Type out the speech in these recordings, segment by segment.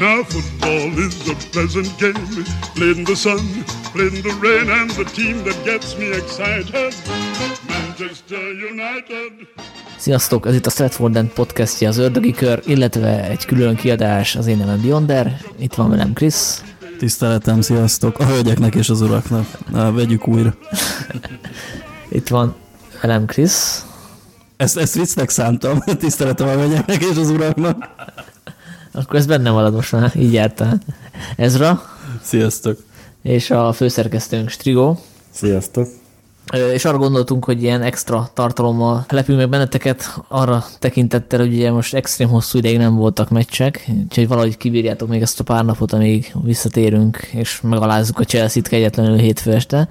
Now football is a pleasant game, played in the sun, played in the rain, and the team that gets me excited, Manchester United. Sziasztok, ez itt a Stratford End podcastja az Ördögi Kör, illetve egy külön kiadás az én nevem Beyonder. Itt van velem Krisz. Tiszteletem, sziasztok! A hölgyeknek és az uraknak. Na, vegyük újra. Itt van velem Krisz. Ezt, ezt viccnek szántam. Tiszteletem a hölgyeknek és az uraknak. Akkor ez benne marad most már, így jártál. Ezra. Sziasztok! És a főszerkesztőnk Strigo. Sziasztok! És arra gondoltunk, hogy ilyen extra tartalommal lepünk meg benneteket, arra tekintettel, hogy ugye most extrém hosszú ideig nem voltak meccsek, úgyhogy valahogy kibírjátok még ezt a pár napot, amíg visszatérünk, és megalázzuk a Chelsea-t kegyetlenül hétfő este.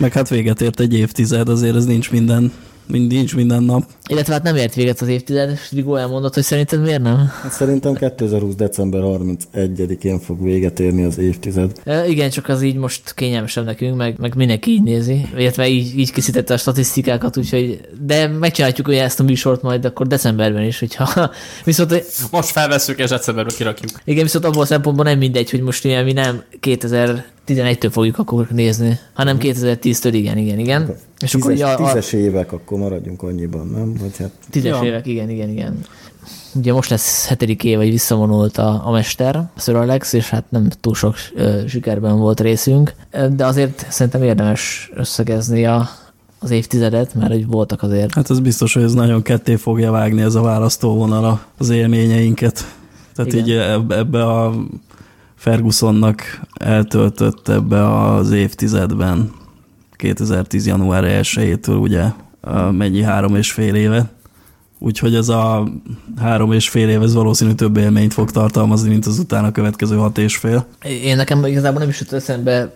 Meg hát véget ért egy évtized, azért ez nincs minden mind nincs minden nap. Illetve hát nem ért véget az évtized, és Vigó elmondott, hogy szerinted miért nem? Hát szerintem 2020. december 31-én fog véget érni az évtized. E, igen, csak az így most kényelmesebb nekünk, meg, meg mindenki így nézi, illetve így, így készítette a statisztikákat, úgyhogy, de megcsináljuk ugye ezt a műsort majd akkor decemberben is, hogyha viszont... Most felveszünk és decemberben kirakjuk. Igen, viszont abból a szempontból nem mindegy, hogy most ilyen mi nem 2000 11-től fogjuk akkor nézni, hanem 2010-től, igen, igen, igen. Akkor és tízes, akkor, tízes évek, akkor maradjunk annyiban, nem? Vagy hát... Tízes ja. évek, igen, igen, igen. Ugye most lesz hetedik év, hogy visszavonult a, a mester, Sir Alex, és hát nem túl sok ö, sikerben volt részünk, de azért szerintem érdemes összegezni a, az évtizedet, mert hogy voltak azért. Hát ez biztos, hogy ez nagyon ketté fogja vágni ez a választóvonal az élményeinket. Tehát Igen. így ebbe a Fergusonnak eltöltött ebbe az évtizedben, 2010. január 1-től ugye mennyi három és fél éve. Úgyhogy ez a három és fél év, ez valószínű több élményt fog tartalmazni, mint az utána következő hat és fél. Én nekem igazából nem is jut eszembe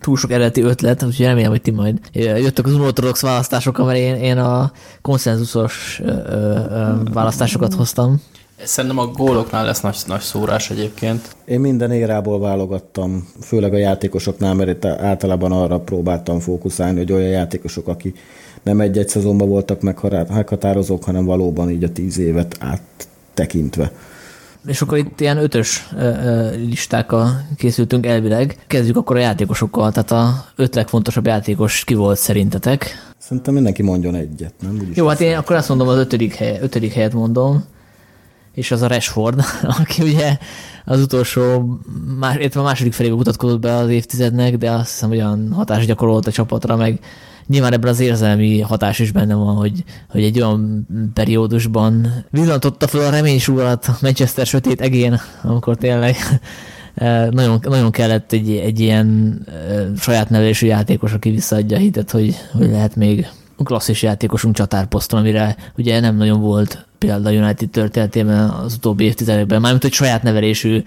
túl sok eredeti ötlet, úgyhogy remélem, hogy ti majd jöttök az unortodox választások, mert én, én a konszenzusos ö, ö, választásokat hoztam. Szerintem a góloknál lesz nagy, nagy szórás egyébként. Én minden érából válogattam, főleg a játékosoknál, mert itt általában arra próbáltam fókuszálni, hogy olyan játékosok, aki nem egy-egy szezonban voltak meghatározók, hanem valóban így a tíz évet áttekintve. És akkor itt ilyen ötös listákkal készültünk elvileg. Kezdjük akkor a játékosokkal, tehát a öt legfontosabb játékos ki volt szerintetek? Szerintem mindenki mondjon egyet, nem? Úgyis Jó, hát én akkor azt mondom, az ötödik, hely, ötödik helyet mondom és az a Rashford, aki ugye az utolsó, illetve a második felébe mutatkozott be az évtizednek, de azt hiszem, olyan hatás gyakorolt a csapatra, meg nyilván ebben az érzelmi hatás is benne van, hogy, hogy egy olyan periódusban villantotta fel a reménysúrat a Manchester sötét egén, amikor tényleg eh, nagyon, nagyon kellett egy, egy ilyen eh, saját nevelésű játékos, aki visszaadja a hitet, hogy, hogy lehet még klasszis játékosunk csatárposzton, amire ugye nem nagyon volt példa United történetében az utóbbi évtizedekben, mármint hogy saját nevelésű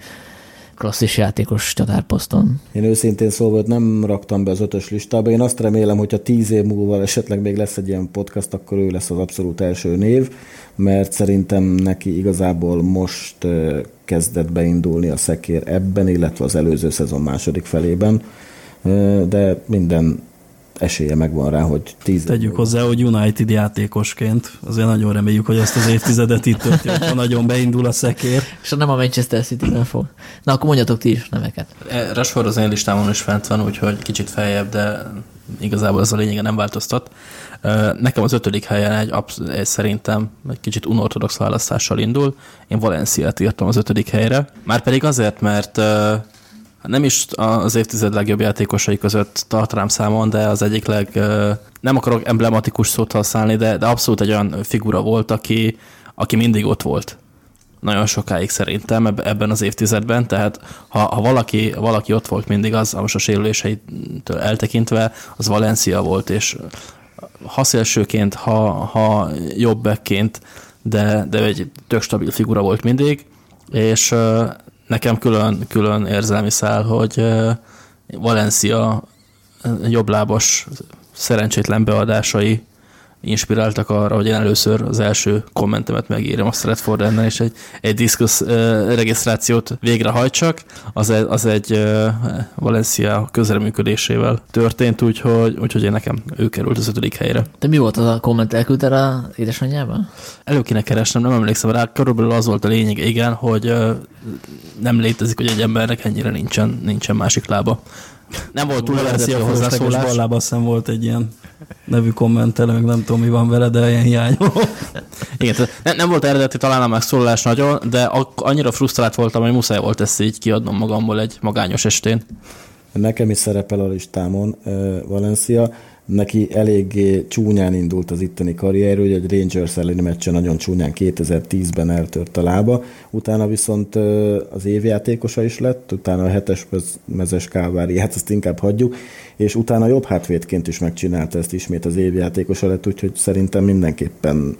klasszis játékos csatárposzton. Én őszintén szólva nem raktam be az ötös listába. Én azt remélem, hogy ha tíz év múlva esetleg még lesz egy ilyen podcast, akkor ő lesz az abszolút első név, mert szerintem neki igazából most kezdett beindulni a szekér ebben, illetve az előző szezon második felében, de minden esélye megvan rá, hogy tíz Tegyük hozzá, hogy United játékosként azért nagyon reméljük, hogy ezt az évtizedet itt tölti, ha nagyon beindul a szekér. És nem a Manchester city nem fog. Na, akkor mondjatok ti is neveket. E, Rashford az én listámon is fent van, úgyhogy kicsit feljebb, de igazából ez a lényege nem változtat. E, nekem az ötödik helyen egy, egy szerintem egy kicsit unortodox választással indul. Én Valenciát írtam az ötödik helyre. Már pedig azért, mert e, nem is az évtized legjobb játékosai között tartanám számon, de az egyik leg, nem akarok emblematikus szót használni, de, de abszolút egy olyan figura volt, aki, aki mindig ott volt. Nagyon sokáig szerintem ebben az évtizedben, tehát ha, ha valaki, valaki ott volt mindig, az most a sérüléseitől eltekintve, az Valencia volt, és ha szélsőként, ha, ha jobbekként, de, de egy tök stabil figura volt mindig, és nekem külön, külön érzelmi szál, hogy Valencia jobblábos szerencsétlen beadásai inspiráltak arra, hogy én először az első kommentemet megírjam a Stratford ellen, és egy, egy diszkusz uh, regisztrációt végrehajtsak. Az egy, az egy uh, Valencia közreműködésével történt, úgyhogy, úgyhogy én nekem ő került az ötödik helyre. De mi volt az a komment? Elküldte a édesanyjában? Elő kéne keresnem, nem emlékszem rá. Körülbelül az volt a lényeg, igen, hogy uh, nem létezik, hogy egy embernek ennyire nincsen, nincsen másik lába. Nem volt túl eredeti a hozzászólás. Ballába azt volt egy ilyen nevű kommentelő, meg nem tudom mi van vele, de ilyen hiányoló. Igen, nem, nem volt eredeti talán a megszólalás nagyon, de annyira frusztrált voltam, hogy muszáj volt ezt így kiadnom magamból egy magányos estén. Nekem is szerepel a listámon Valencia neki eléggé csúnyán indult az itteni karrier, hogy egy Rangers elleni meccsen nagyon csúnyán 2010-ben eltört a lába, utána viszont az évjátékosa is lett, utána a hetes mezes káváriát, ezt inkább hagyjuk, és utána jobb hátvédként is megcsinálta ezt ismét az évjátékosa lett, úgyhogy szerintem mindenképpen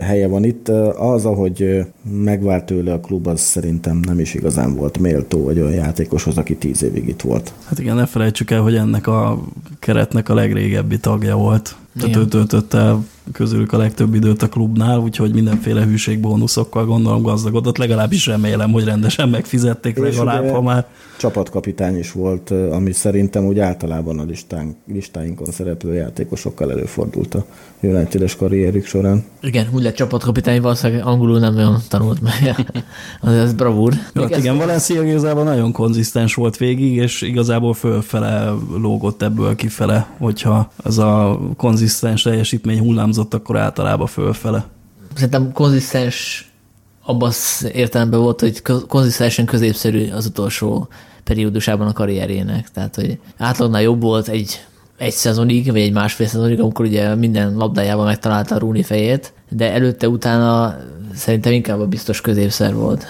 helye van itt. Az, ahogy megvált tőle a klub, az szerintem nem is igazán volt méltó egy olyan játékoshoz, aki tíz évig itt volt. Hát igen, ne felejtsük el, hogy ennek a keretnek a legrégebbi tagja volt. Tehát ő töltötte közülük a legtöbb időt a klubnál, úgyhogy mindenféle hűségbónuszokkal gondolom gazdagodott. Legalábbis remélem, hogy rendesen megfizették legalább, ha már. Csapatkapitány is volt, ami szerintem úgy általában a listánk, listáinkon szereplő játékosokkal előfordult a United-es karrierük során. Igen, úgy lett csapatkapitány, valószínűleg angolul nem olyan tanult meg. az, ez bravúr. Jó, hát igen, Valencia igazából nagyon konzisztens volt végig, és igazából fölfele lógott ebből kifele, hogyha az a konzisztens teljesítmény hullámzott, akkor általában fölfele. Szerintem konzisztens abban az értelemben volt, hogy konzisztensen középszerű az utolsó periódusában a karrierjének. Tehát, hogy átlagnál jobb volt egy egy szezonig, vagy egy másfél szezonig, amikor ugye minden labdájával megtalálta a Rúni fejét, de előtte-utána szerintem inkább a biztos középszer volt.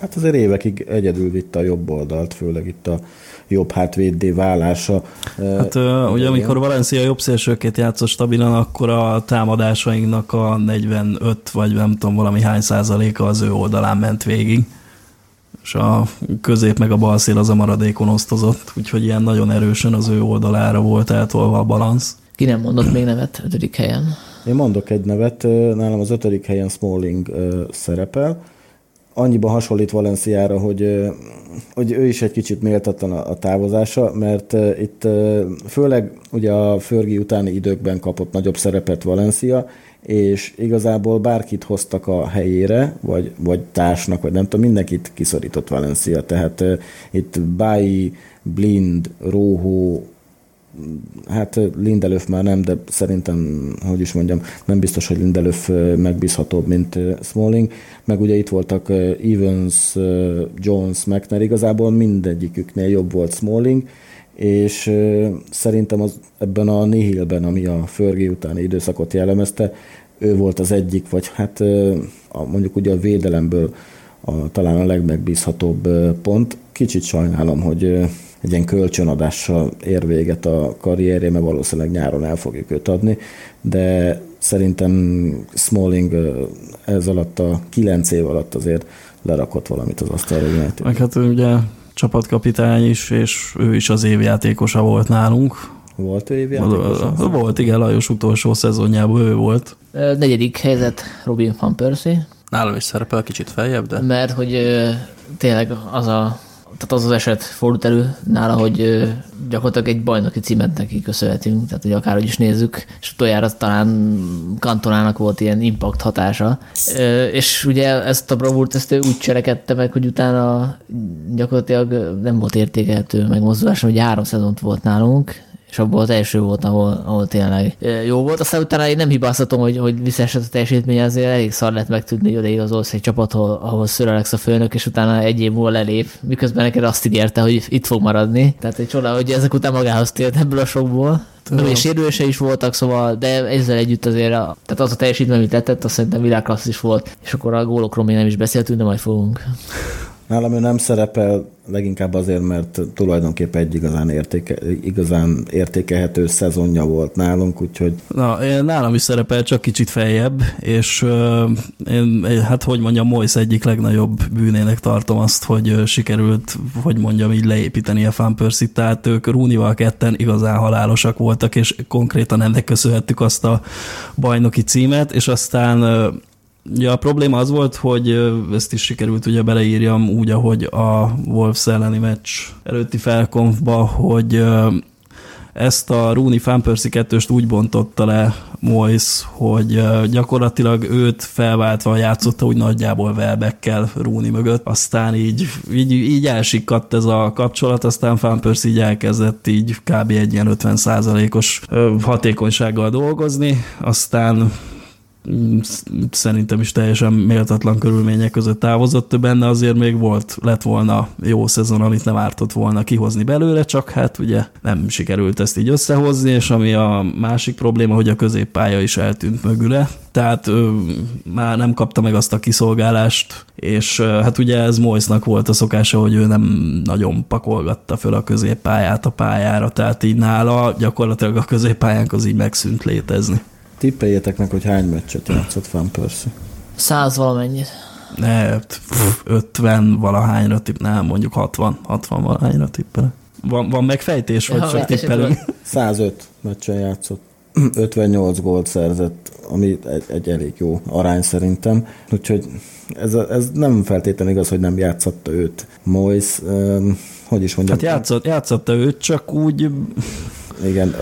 Hát azért évekig egyedül vitte a jobb oldalt, főleg itt a jobb hátvéddé válása. Hát uh, ugye amikor Valencia jobb szélsőként játszott stabilan, akkor a támadásainknak a 45 vagy nem tudom valami hány százaléka az ő oldalán ment végig és a közép meg a bal szél az a maradékon osztozott, úgyhogy ilyen nagyon erősen az ő oldalára volt eltolva a balansz. Ki nem mondott még nevet ötödik helyen? Én mondok egy nevet, nálam az ötödik helyen Smalling szerepel. Annyiban hasonlít Valenciára, hogy, hogy ő is egy kicsit méltatlan a távozása, mert itt főleg ugye a Förgi utáni időkben kapott nagyobb szerepet Valencia, és igazából bárkit hoztak a helyére, vagy, vagy társnak, vagy nem tudom, mindenkit kiszorított Valencia. Tehát itt Báji, Blind, Róhó, hát Lindelöf már nem, de szerintem, hogy is mondjam, nem biztos, hogy Lindelöf megbízhatóbb, mint Smalling. Meg ugye itt voltak Evans, Jones, McNair, igazából mindegyiküknél jobb volt Smalling, és szerintem az, ebben a nihilben, ami a Fergie utáni időszakot jellemezte, ő volt az egyik, vagy hát mondjuk ugye a védelemből a, talán a legmegbízhatóbb pont. Kicsit sajnálom, hogy egy ilyen kölcsönadással ér véget a karrierje, mert valószínűleg nyáron el fogjuk őt adni, de szerintem Smalling ez alatt a kilenc év alatt azért lerakott valamit az asztalra. Meg hát ugye csapatkapitány is, és ő is az évjátékosa volt nálunk. Volt ő évjátékosa? Volt, igen, Lajos utolsó szezonjában ő volt. Negyedik helyzet Robin van Persie. Nálam is szerepel kicsit feljebb, de... Mert hogy tényleg az a tehát az az eset fordult elő nála, hogy gyakorlatilag egy bajnoki címet neki köszönhetünk, tehát hogy akárhogy is nézzük, és utoljára talán kantonának volt ilyen impact hatása. És ugye ezt a bravúrt ezt ő úgy cselekedte meg, hogy utána gyakorlatilag nem volt értékelhető megmozdulás, hogy három szezont volt nálunk, és abból az első volt, ahol, ahol tényleg jó volt. Aztán utána én nem hibáztatom, hogy, hogy visszaesett a teljesítmény, azért elég szar lett megtudni, hogy odaigazolsz egy csapat, ahol, ahol Sir Alex a főnök, és utána egy év múlva lelép, miközben neked azt ígérte, hogy itt fog maradni. Tehát egy csoda, hogy ezek után magához tért ebből a sokból. Tudom. És sérülése is voltak, szóval, de ezzel együtt azért, a, tehát az a teljesítmény, amit tetett, azt szerintem világklassz is volt, és akkor a gólokról még nem is beszéltünk, de majd fogunk. Nálam ő nem szerepel, leginkább azért, mert tulajdonképpen egy igazán, értéke, igazán értékelhető szezonja volt nálunk, úgyhogy... Na, nálam is szerepel, csak kicsit feljebb, és én, hát hogy mondjam, Mois egyik legnagyobb bűnének tartom azt, hogy sikerült, hogy mondjam, így leépíteni a Fan percy tehát ők Rúnival ketten igazán halálosak voltak, és konkrétan ennek köszönhettük azt a bajnoki címet, és aztán Ja, a probléma az volt, hogy ezt is sikerült ugye beleírjam úgy, ahogy a Wolves elleni meccs előtti felkonfba, hogy ezt a Rooney Fan Percy 2 úgy bontotta le Mois, hogy gyakorlatilag őt felváltva játszotta úgy nagyjából Welbeckkel Rooney mögött, aztán így, így, így elsikadt ez a kapcsolat, aztán Fan Percy így elkezdett így kb. egy ilyen 50 os hatékonysággal dolgozni, aztán szerintem is teljesen méltatlan körülmények között távozott, benne azért még volt, lett volna jó szezon, amit nem ártott volna kihozni belőle, csak hát ugye nem sikerült ezt így összehozni, és ami a másik probléma, hogy a középpálya is eltűnt mögüle, tehát ö, már nem kapta meg azt a kiszolgálást, és hát ugye ez Moisnak volt a szokása, hogy ő nem nagyon pakolgatta föl a középpályát a pályára, tehát így nála gyakorlatilag a középpályánk az így megszűnt létezni. Tippeljetek meg, hogy hány meccset játszott Van Persie. Száz valamennyit. Ne, pff, 50 valahányra tipp, nem, mondjuk 60, 60 valahányra tippelek. Van, van megfejtés, vagy ja, csak tippelünk? 105 meccsen játszott. 58 gólt szerzett, ami egy, egy elég jó arány szerintem. Úgyhogy ez, ez nem feltétlenül igaz, hogy nem játszotta őt Mois. Um, hogy is mondjam? Hát játszott, játszotta őt, csak úgy... Igen,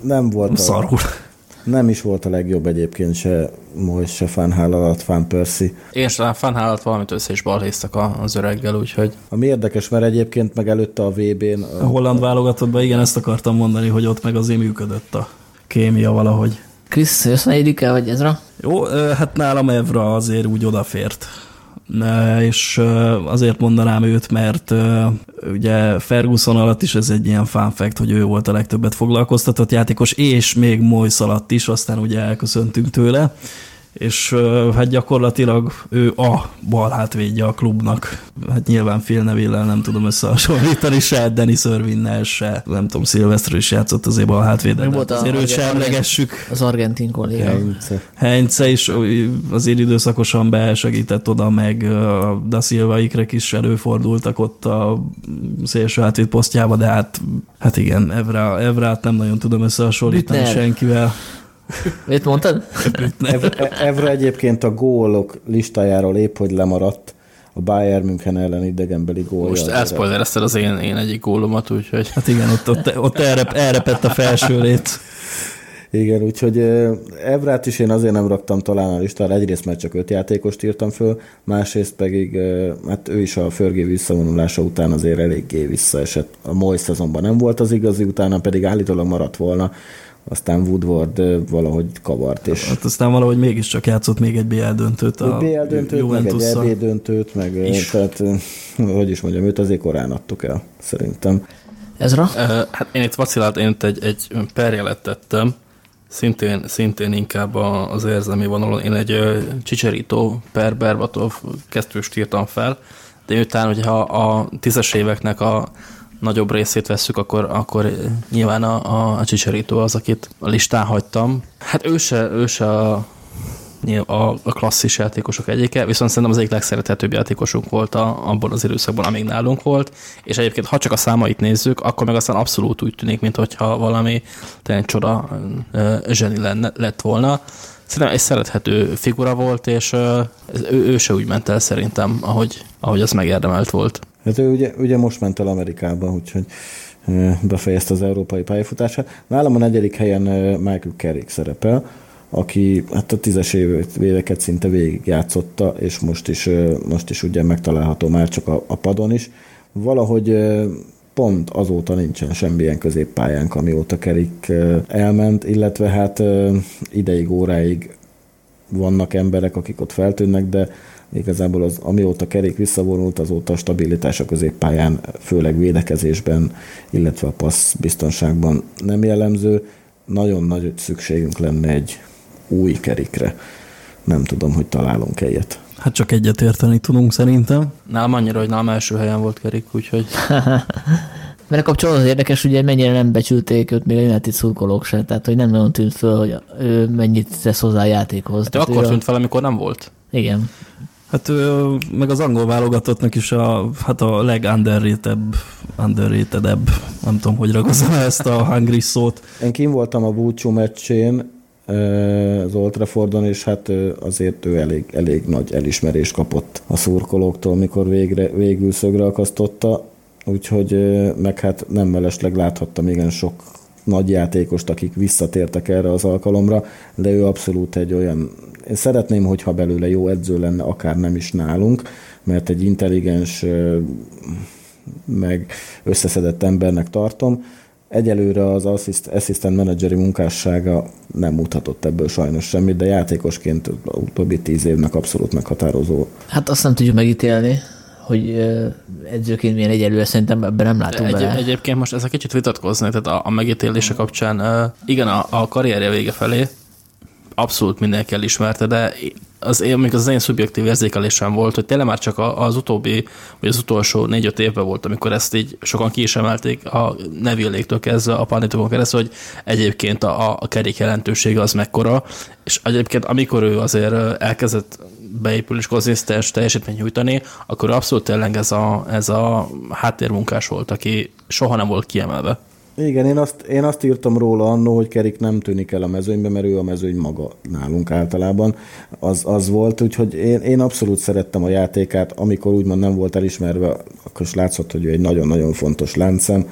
nem volt... Szarul. A, nem is volt a legjobb egyébként se Mois, se Fanhál alatt, Fan Percy. Én sem Fanhál alatt valamit össze is balhéztak az öreggel, úgyhogy... Ami érdekes, mert egyébként meg előtte a VB-n... A, a holland válogatottban igen, ezt akartam mondani, hogy ott meg azért működött a kémia valahogy. Krisz, jössz el, vagy Ezra? Jó, hát nálam Evra azért úgy odafért és azért mondanám őt, mert ugye Ferguson alatt is ez egy ilyen fun fact, hogy ő volt a legtöbbet foglalkoztatott játékos, és még Moyes alatt is, aztán ugye elköszöntünk tőle, és hát gyakorlatilag ő a bal hátvédje a klubnak. Hát nyilván Phil neville nem tudom összehasonlítani, se Dennis Irvinnel, se nem tudom, Szilveszter is játszott azért bal hátvédet. Volt azért őt sem emlegessük. Az argentin kolléga. Heinze. Heinze is azért időszakosan besegített oda, meg a Da Silva ikrek is előfordultak ott a szélső hátvéd posztjába, de hát, hát igen, Evra, Evrát nem nagyon tudom összehasonlítani Bütner. senkivel. Mit mondtad? Evra egyébként a gólok listájáról épp, hogy lemaradt a Bayern München ellen idegenbeli gólja. Most elszpoilerezted az én, én egyik gólomat, úgyhogy... Hát igen, ott, ott, ott elrep, elrepett a felső lét. Igen, úgyhogy Evrát is én azért nem raktam talán a listára, egyrészt mert csak öt játékost írtam föl, másrészt pedig hát ő is a Förgé visszavonulása után azért eléggé visszaesett. A Moly szezonban nem volt az igazi, utána pedig állítólag maradt volna aztán Woodward valahogy kavart. És hát aztán valahogy mégiscsak játszott még egy BL döntőt a BL döntőt, meg egy EB döntőt, meg is. tehát, hogy is mondjam, őt azért korán adtuk el, szerintem. Ezra? Hát én itt vacilált, én itt egy, egy perjelet tettem, szintén, szintén inkább az érzelmi vonalon. Én egy Csicserító per Berbatov kezdőst írtam fel, de utána, hogyha a tízes éveknek a nagyobb részét vesszük, akkor, akkor nyilván a, a Csicserító az, akit a listán hagytam. Hát ő se, ő se a, a, a klasszis játékosok egyike, viszont szerintem az egyik legszerethetőbb játékosunk volt a, abban az időszakban, amíg nálunk volt, és egyébként ha csak a számait nézzük, akkor meg aztán abszolút úgy tűnik, mintha valami tényleg csoda zseni lenne, lett volna. Szerintem egy szerethető figura volt, és ő, ő se úgy ment el szerintem, ahogy, ahogy az megérdemelt volt. Hát ő ugye, ugye most ment el Amerikába, úgyhogy befejezte az európai pályafutását. Nálam a negyedik helyen Michael Carrick szerepel, aki hát a tízes éveket szinte végig játszotta, és most is, most is ugye megtalálható már csak a, a padon is. Valahogy pont azóta nincsen semmilyen középpályánk, amióta Kerik elment, illetve hát ideig, óráig vannak emberek, akik ott feltűnnek, de Igazából az, amióta kerék visszavonult, azóta a stabilitás a középpályán, főleg védekezésben, illetve a passz biztonságban nem jellemző. Nagyon nagy szükségünk lenne egy új kerikre. Nem tudom, hogy találunk egyet. Hát csak egyetérteni tudunk szerintem. Nálam annyira, hogy nálam első helyen volt Kerik, úgyhogy... Mert a kapcsolat az érdekes, ugye mennyire nem becsülték őt még a United szurkolók se, tehát hogy nem nagyon tűnt föl, hogy ő mennyit tesz hozzá a játékhoz. Hát tehát akkor tűnt fel, amikor nem volt. Igen. Hát ő, meg az angol válogatottnak is a, hát a legunderrated, underratedebb, nem tudom, hogy ragozom ezt a hungry szót. Én kim voltam a Búcsú meccsén, az Old Traffordon, és hát azért ő elég, elég nagy elismerést kapott a szurkolóktól, mikor végre, végül szögre akasztotta, úgyhogy meg hát nem mellesleg láthattam igen sok nagy játékost, akik visszatértek erre az alkalomra, de ő abszolút egy olyan, én szeretném, hogyha belőle jó edző lenne, akár nem is nálunk, mert egy intelligens, meg összeszedett embernek tartom, Egyelőre az assistant manageri munkássága nem mutatott ebből sajnos semmit, de játékosként utóbbi tíz évnek abszolút meghatározó. Hát azt nem tudjuk megítélni, hogy edzőként milyen egyelőre szerintem ebben nem látunk Egy, bele. Egyébként most ezzel kicsit vitatkozni, tehát a, a megítélése kapcsán, igen, a, a karrierje vége felé abszolút mindenki elismerte, de az még az én szubjektív érzékelésem volt, hogy tényleg már csak az utóbbi, vagy az utolsó négy-öt évben volt, amikor ezt így sokan ki is emelték a nevilléktől kezdve a panitokon keresztül, hogy egyébként a, a kerék jelentősége az mekkora, és egyébként amikor ő azért elkezdett beépül és konzisztens teljesítmény nyújtani, akkor abszolút tényleg ez a, ez a háttérmunkás volt, aki soha nem volt kiemelve. Igen, én azt, én azt írtam róla annó, hogy Kerik nem tűnik el a mezőnybe, mert ő a mezőny maga nálunk általában. Az, az volt, úgyhogy én, én abszolút szerettem a játékát, amikor úgymond nem volt elismerve, akkor is látszott, hogy ő egy nagyon-nagyon fontos láncem.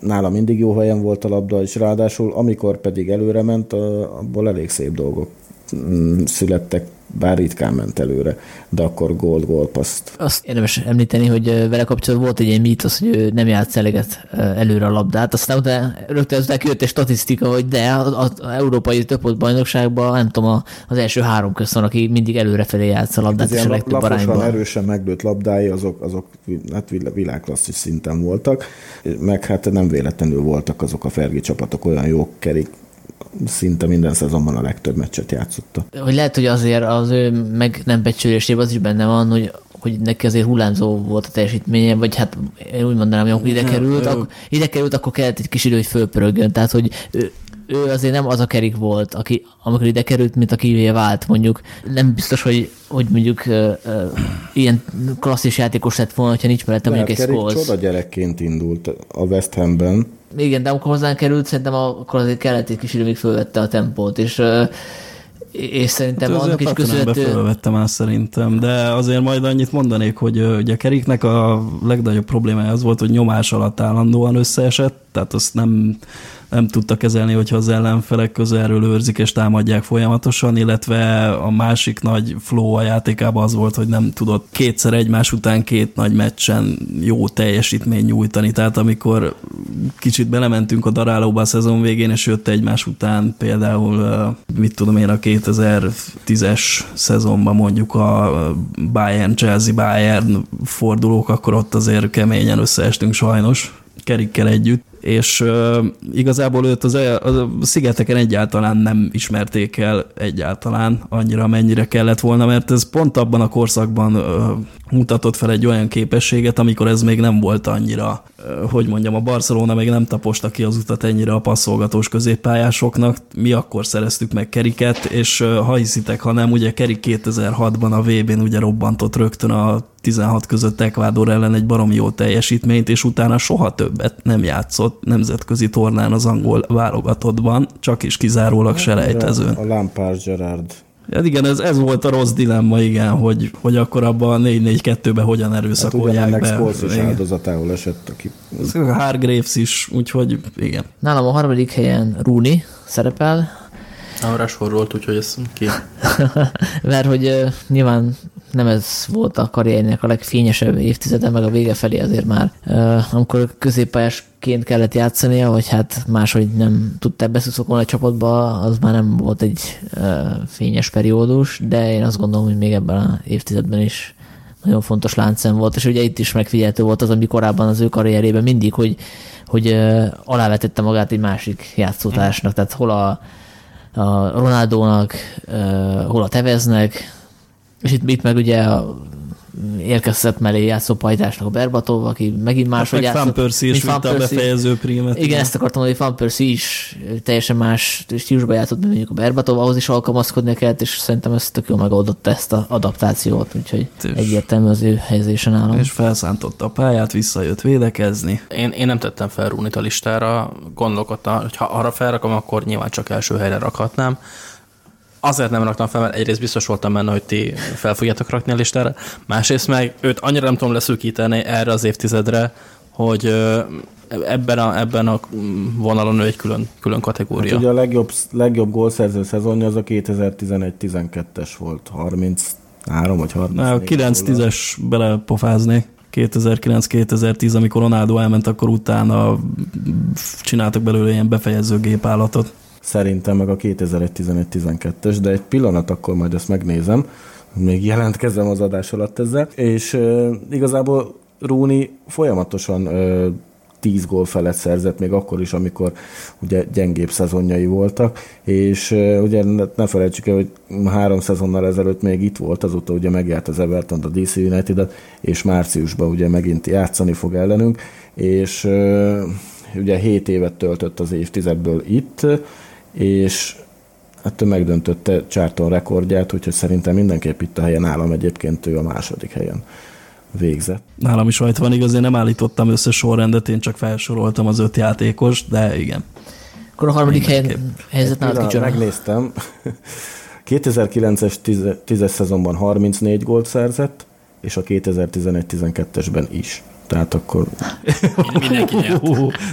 Nála mindig jó helyen volt a labda, és ráadásul amikor pedig előre ment, abból elég szép dolgok mm, születtek bár ritkán ment előre, de akkor gold, gold paszt. Azt érdemes említeni, hogy vele kapcsolatban volt egy ilyen mítosz, hogy ő nem játsz eleget előre a labdát, aztán utána rögtön aztán kijött egy statisztika, hogy de az, európai többot bajnokságban, nem tudom, az első három közt van, aki mindig előrefelé játsz a labdát, és a legtöbb arányban. erősen meglőtt labdái, azok, azok hát világklasszis szinten voltak, meg hát nem véletlenül voltak azok a Fergi csapatok olyan jók kerik, szinte minden szezonban a legtöbb meccset játszotta. Hogy lehet, hogy azért az ő meg nem becsülésében az is benne van, hogy hogy neki azért hullámzó volt a teljesítménye, vagy hát én úgy mondanám, hogy amikor ide került, akkor, ide került, akkor kellett egy kis idő, hogy fölpörögjön. Tehát, hogy ő, ő azért nem az a kerik volt, aki, amikor ide került, mint aki vált, mondjuk. Nem biztos, hogy, hogy mondjuk uh, uh, ilyen klasszis játékos lett volna, ha nincs mellette mondjuk egy Scholes. csoda gyerekként indult a West Hamben. Igen, de amikor hozzánk került, szerintem akkor azért kellett egy kis idő, még fölvette a tempót, és és szerintem hát annak is köszönhető... Fölvettem már szerintem, de azért majd annyit mondanék, hogy ugye Keriknek a legnagyobb problémája az volt, hogy nyomás alatt állandóan összeesett, tehát azt nem nem tudta kezelni, hogyha az ellenfelek közelről őrzik és támadják folyamatosan, illetve a másik nagy flow a játékában az volt, hogy nem tudott kétszer egymás után két nagy meccsen jó teljesítmény nyújtani, tehát amikor kicsit belementünk a darálóba a szezon végén, és jött egymás után például, mit tudom én, a 2010-es szezonban mondjuk a Bayern, Chelsea Bayern fordulók, akkor ott azért keményen összeestünk sajnos kerikkel együtt, és uh, igazából őt az, a szigeteken egyáltalán nem ismerték el egyáltalán annyira, mennyire kellett volna, mert ez pont abban a korszakban uh, mutatott fel egy olyan képességet, amikor ez még nem volt annyira, hogy mondjam, a Barcelona még nem taposta ki az utat ennyire a passzolgatós középpályásoknak, mi akkor szereztük meg Keriket, és ha hiszitek, ha nem, ugye Kerik 2006-ban a VB-n ugye robbantott rögtön a 16 között Ekvádor ellen egy barom jó teljesítményt, és utána soha többet nem játszott nemzetközi tornán az angol válogatottban, csak is kizárólag hát, selejtezőn. A Lampard Gerard. Ja, igen, ez, ez volt a rossz dilemma, igen, hogy, hogy akkor abban a 4-4-2-be hogyan erőszakolják hát, be. Hát is áldozatául esett, aki... Hargraves is, úgyhogy igen. Nálam a harmadik helyen Rooney szerepel, Rashford volt, úgyhogy ez ki. Mert hogy uh, nyilván nem ez volt a karrierjének a legfényesebb évtizede, meg a vége felé azért már, amikor középpályásként kellett játszania, vagy hát máshogy nem tudta beszuszokolni a csapatba, az már nem volt egy fényes periódus, de én azt gondolom, hogy még ebben a évtizedben is nagyon fontos láncszem volt, és ugye itt is megfigyelhető volt az, ami korábban az ő karrierében mindig, hogy, hogy alávetette magát egy másik játszótársnak, tehát hol a a Ronaldónak, hol a Teveznek, És itt, itt meg ugye a érkezett mellé játszó pajtásnak a Berbatov, aki megint máshogy hát játszott. Van Persie is vitte a befejező prímet. Igen, igen, ezt akartam mondani, hogy Persie is teljesen más stílusban játszott, mint mondjuk a Berbatov, ahhoz is alkalmazkodni kellett, és szerintem ezt tök jól megoldotta ezt a adaptációt, úgyhogy és egyértelmű az ő helyezésen állom. És felszántotta a pályát, visszajött védekezni. Én, én nem tettem fel Rúnit a listára, gondolkodtam, hogy ha arra felrakom, akkor nyilván csak első helyre rakhatnám azért nem raktam fel, mert egyrészt biztos voltam benne, hogy ti fel fogjátok rakni a listára, másrészt meg őt annyira nem tudom leszűkíteni erre az évtizedre, hogy ebben a, ebben a vonalon ő egy külön, külön kategória. Hát ugye a legjobb, legjobb gólszerző szezonja az a 2011-12-es volt, 33 vagy 30. Na, 9-10-es belepofázni. 2009-2010, amikor Ronaldo elment, akkor utána csináltak belőle ilyen befejező gépállatot szerintem meg a 2011-12-es, de egy pillanat akkor majd ezt megnézem, még jelentkezem az adás alatt ezzel, és uh, igazából Rúni folyamatosan uh, 10 gól felett szerzett, még akkor is, amikor ugye gyengébb szezonjai voltak, és uh, ugye ne felejtsük el, hogy három szezonnal ezelőtt még itt volt, azóta ugye megjárt az Everton, a DC united és márciusban ugye megint játszani fog ellenünk, és uh, ugye 7 évet töltött az évtizedből itt, és hát ő megdöntötte Charlton rekordját, úgyhogy szerintem mindenképp itt a helyen állam egyébként ő a második helyen végzett. Nálam is rajta van, igaz, én nem állítottam össze sorrendet, én csak felsoroltam az öt játékos, de igen. Akkor a harmadik helyen helyzet nálad kicsoda? Megnéztem. 2009-es 10-es szezonban 34 gólt szerzett, és a 2011-12-esben is. Tehát akkor... Mindenki nyert.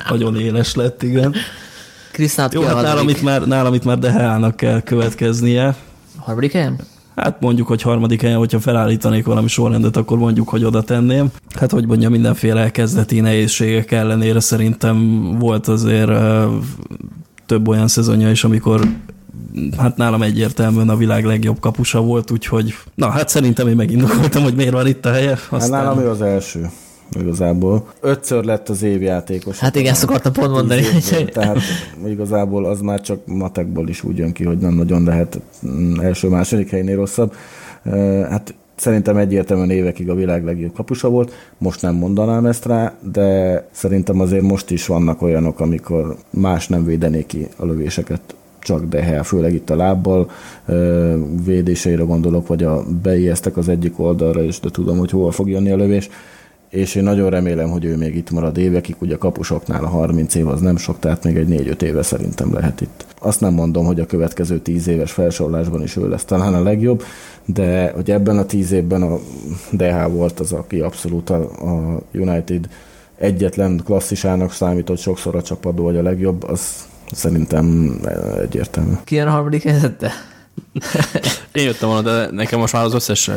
Nagyon éles lett, igen. Krisztát Jó, hát nálam itt, már, nálam itt már Deheának kell következnie. A harmadik helyen? Hát mondjuk, hogy harmadik helyen, hogyha felállítanék valami sorrendet, akkor mondjuk, hogy oda tenném. Hát, hogy mondja, mindenféle kezdeti nehézségek ellenére szerintem volt azért több olyan szezonja is, amikor hát nálam egyértelműen a világ legjobb kapusa volt, úgyhogy na, hát szerintem én megindokoltam, hogy miért van itt a helye. Aztán... Hát nálam ő az első igazából. Ötször lett az évjátékos. Hát igen, ezt akartam pont mondani. Évből, tehát igazából az már csak matekból is úgy jön ki, hogy nem nagyon lehet mm, első-második helynél rosszabb. Hát szerintem egyértelműen évekig a világ legjobb kapusa volt, most nem mondanám ezt rá, de szerintem azért most is vannak olyanok, amikor más nem védené ki a lövéseket csak Dehel, főleg itt a lábbal védéseire gondolok, vagy a beijesztek az egyik oldalra, és de tudom, hogy hova fog jönni a lövés és én nagyon remélem, hogy ő még itt marad évekig, ugye a kapusoknál a 30 év az nem sok, tehát még egy 4-5 éve szerintem lehet itt. Azt nem mondom, hogy a következő 10 éves felsorolásban is ő lesz talán a legjobb, de hogy ebben a 10 évben a DH volt az, aki abszolút a, a United egyetlen klasszisának számított sokszor a csapadó, vagy a legjobb, az szerintem egyértelmű. Ki a harmadik helyzette? Én jöttem volna, de nekem most már az összes uh,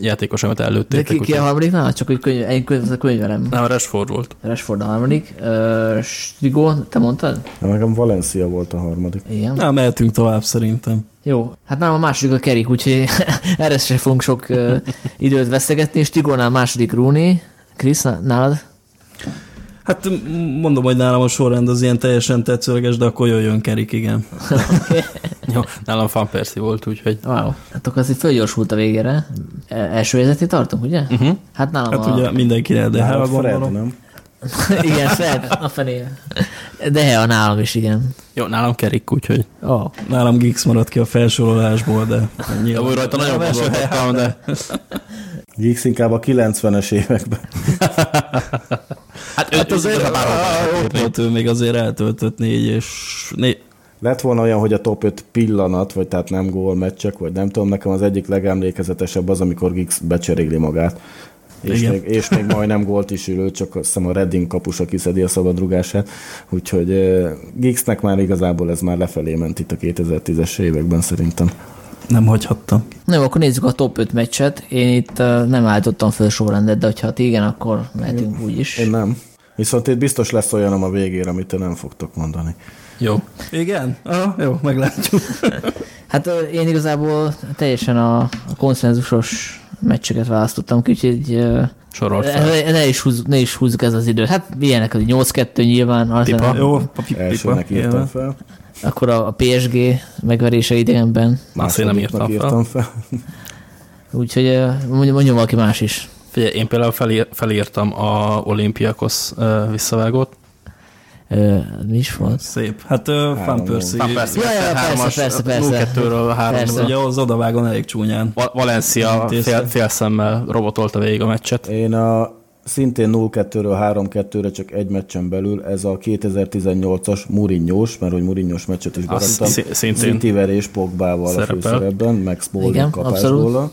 játékosomat előtték. De ki, ki a harmadik? Na, csak hogy könyv, én könyv, könyvelem. Nem, Rashford volt. Rashford a harmadik. Uh, Stigo, te mondtad? Na, nekem Valencia volt a harmadik. Igen. Na, mehetünk tovább szerintem. Jó, hát nálam a második a Kerik, úgyhogy erre sem fogunk sok uh, időt veszegetni. Stigónál második Rooney. Krisz, nálad? Hát mondom, hogy nálam a sorrend az ilyen teljesen tetszőleges, de akkor jöjjön Kerik, igen. Jó, nálam Fan Percy volt, úgyhogy... Wow. Hát akkor azért fölgyorsult a végére. E- első helyzetét tartunk, ugye? Uh-huh. Hát nálam hát a... ugye mindenkire, de hát Fred, nem? igen, Fred, a fené. De a nálam is, igen. Jó, nálam Kerik, úgyhogy... Oh. Nálam Gix maradt ki a felsorolásból, de... Nyilván Jó, rajta nagyon gondolkodtam, de... Gix inkább a 90-es években. hát, hát azért, ott volt ő még azért eltöltött négy és négy, lett volna olyan, hogy a top 5 pillanat, vagy tehát nem gól meccsek, vagy nem tudom, nekem az egyik legemlékezetesebb az, amikor Giggs becseréli magát. És még, és még majdnem gólt is ülő, csak azt hiszem a Redding kapusa kiszedi a szabadrugását. Úgyhogy uh, Giggsnek már igazából ez már lefelé ment itt a 2010-es években szerintem. Nem hagyhattam. Na jó, akkor nézzük a top 5 meccset. Én itt uh, nem állítottam föl sorrendet, de ha igen, akkor mehetünk úgy is. Én nem. Viszont itt biztos lesz olyanom a végére, amit te nem fogtok mondani. Jó. Igen? Aha, jó, meglátjuk. hát én igazából teljesen a, konszenzusos meccseket választottam, úgyhogy Sorolt fel. Ne, is húzzuk, ne is húzzuk ez az időt. Hát milyenek az 8-2 nyilván. Pipa. Jó, pipa. Elsőnek írtam fel. Akkor a, a PSG megverése idegenben. Azt én nem írtam fel. írtam fel. Úgyhogy mondjon, mondjon valaki más is. Figyelj, én például felír, felírtam a Olympiakos visszavágót. Ö, mi is volt? Szép. Hát uh, Van Persie. Van Persie, Ja, ja, persze, persze, persze. 0-2-ről 3 Persze. Ugye az odavágon elég csúnyán. Valencia Intézte. fél, fél szemmel robotolta végig a meccset. Én a szintén 0-2-ről 3-2-re csak egy meccsen belül, ez a 2018-as Mourinho-s, mert hogy Mourinho-s meccset is beraktam. Citiver és Pogbával a szerepel. főszerepben, meg Igen, Smalling abszolút. kapásból.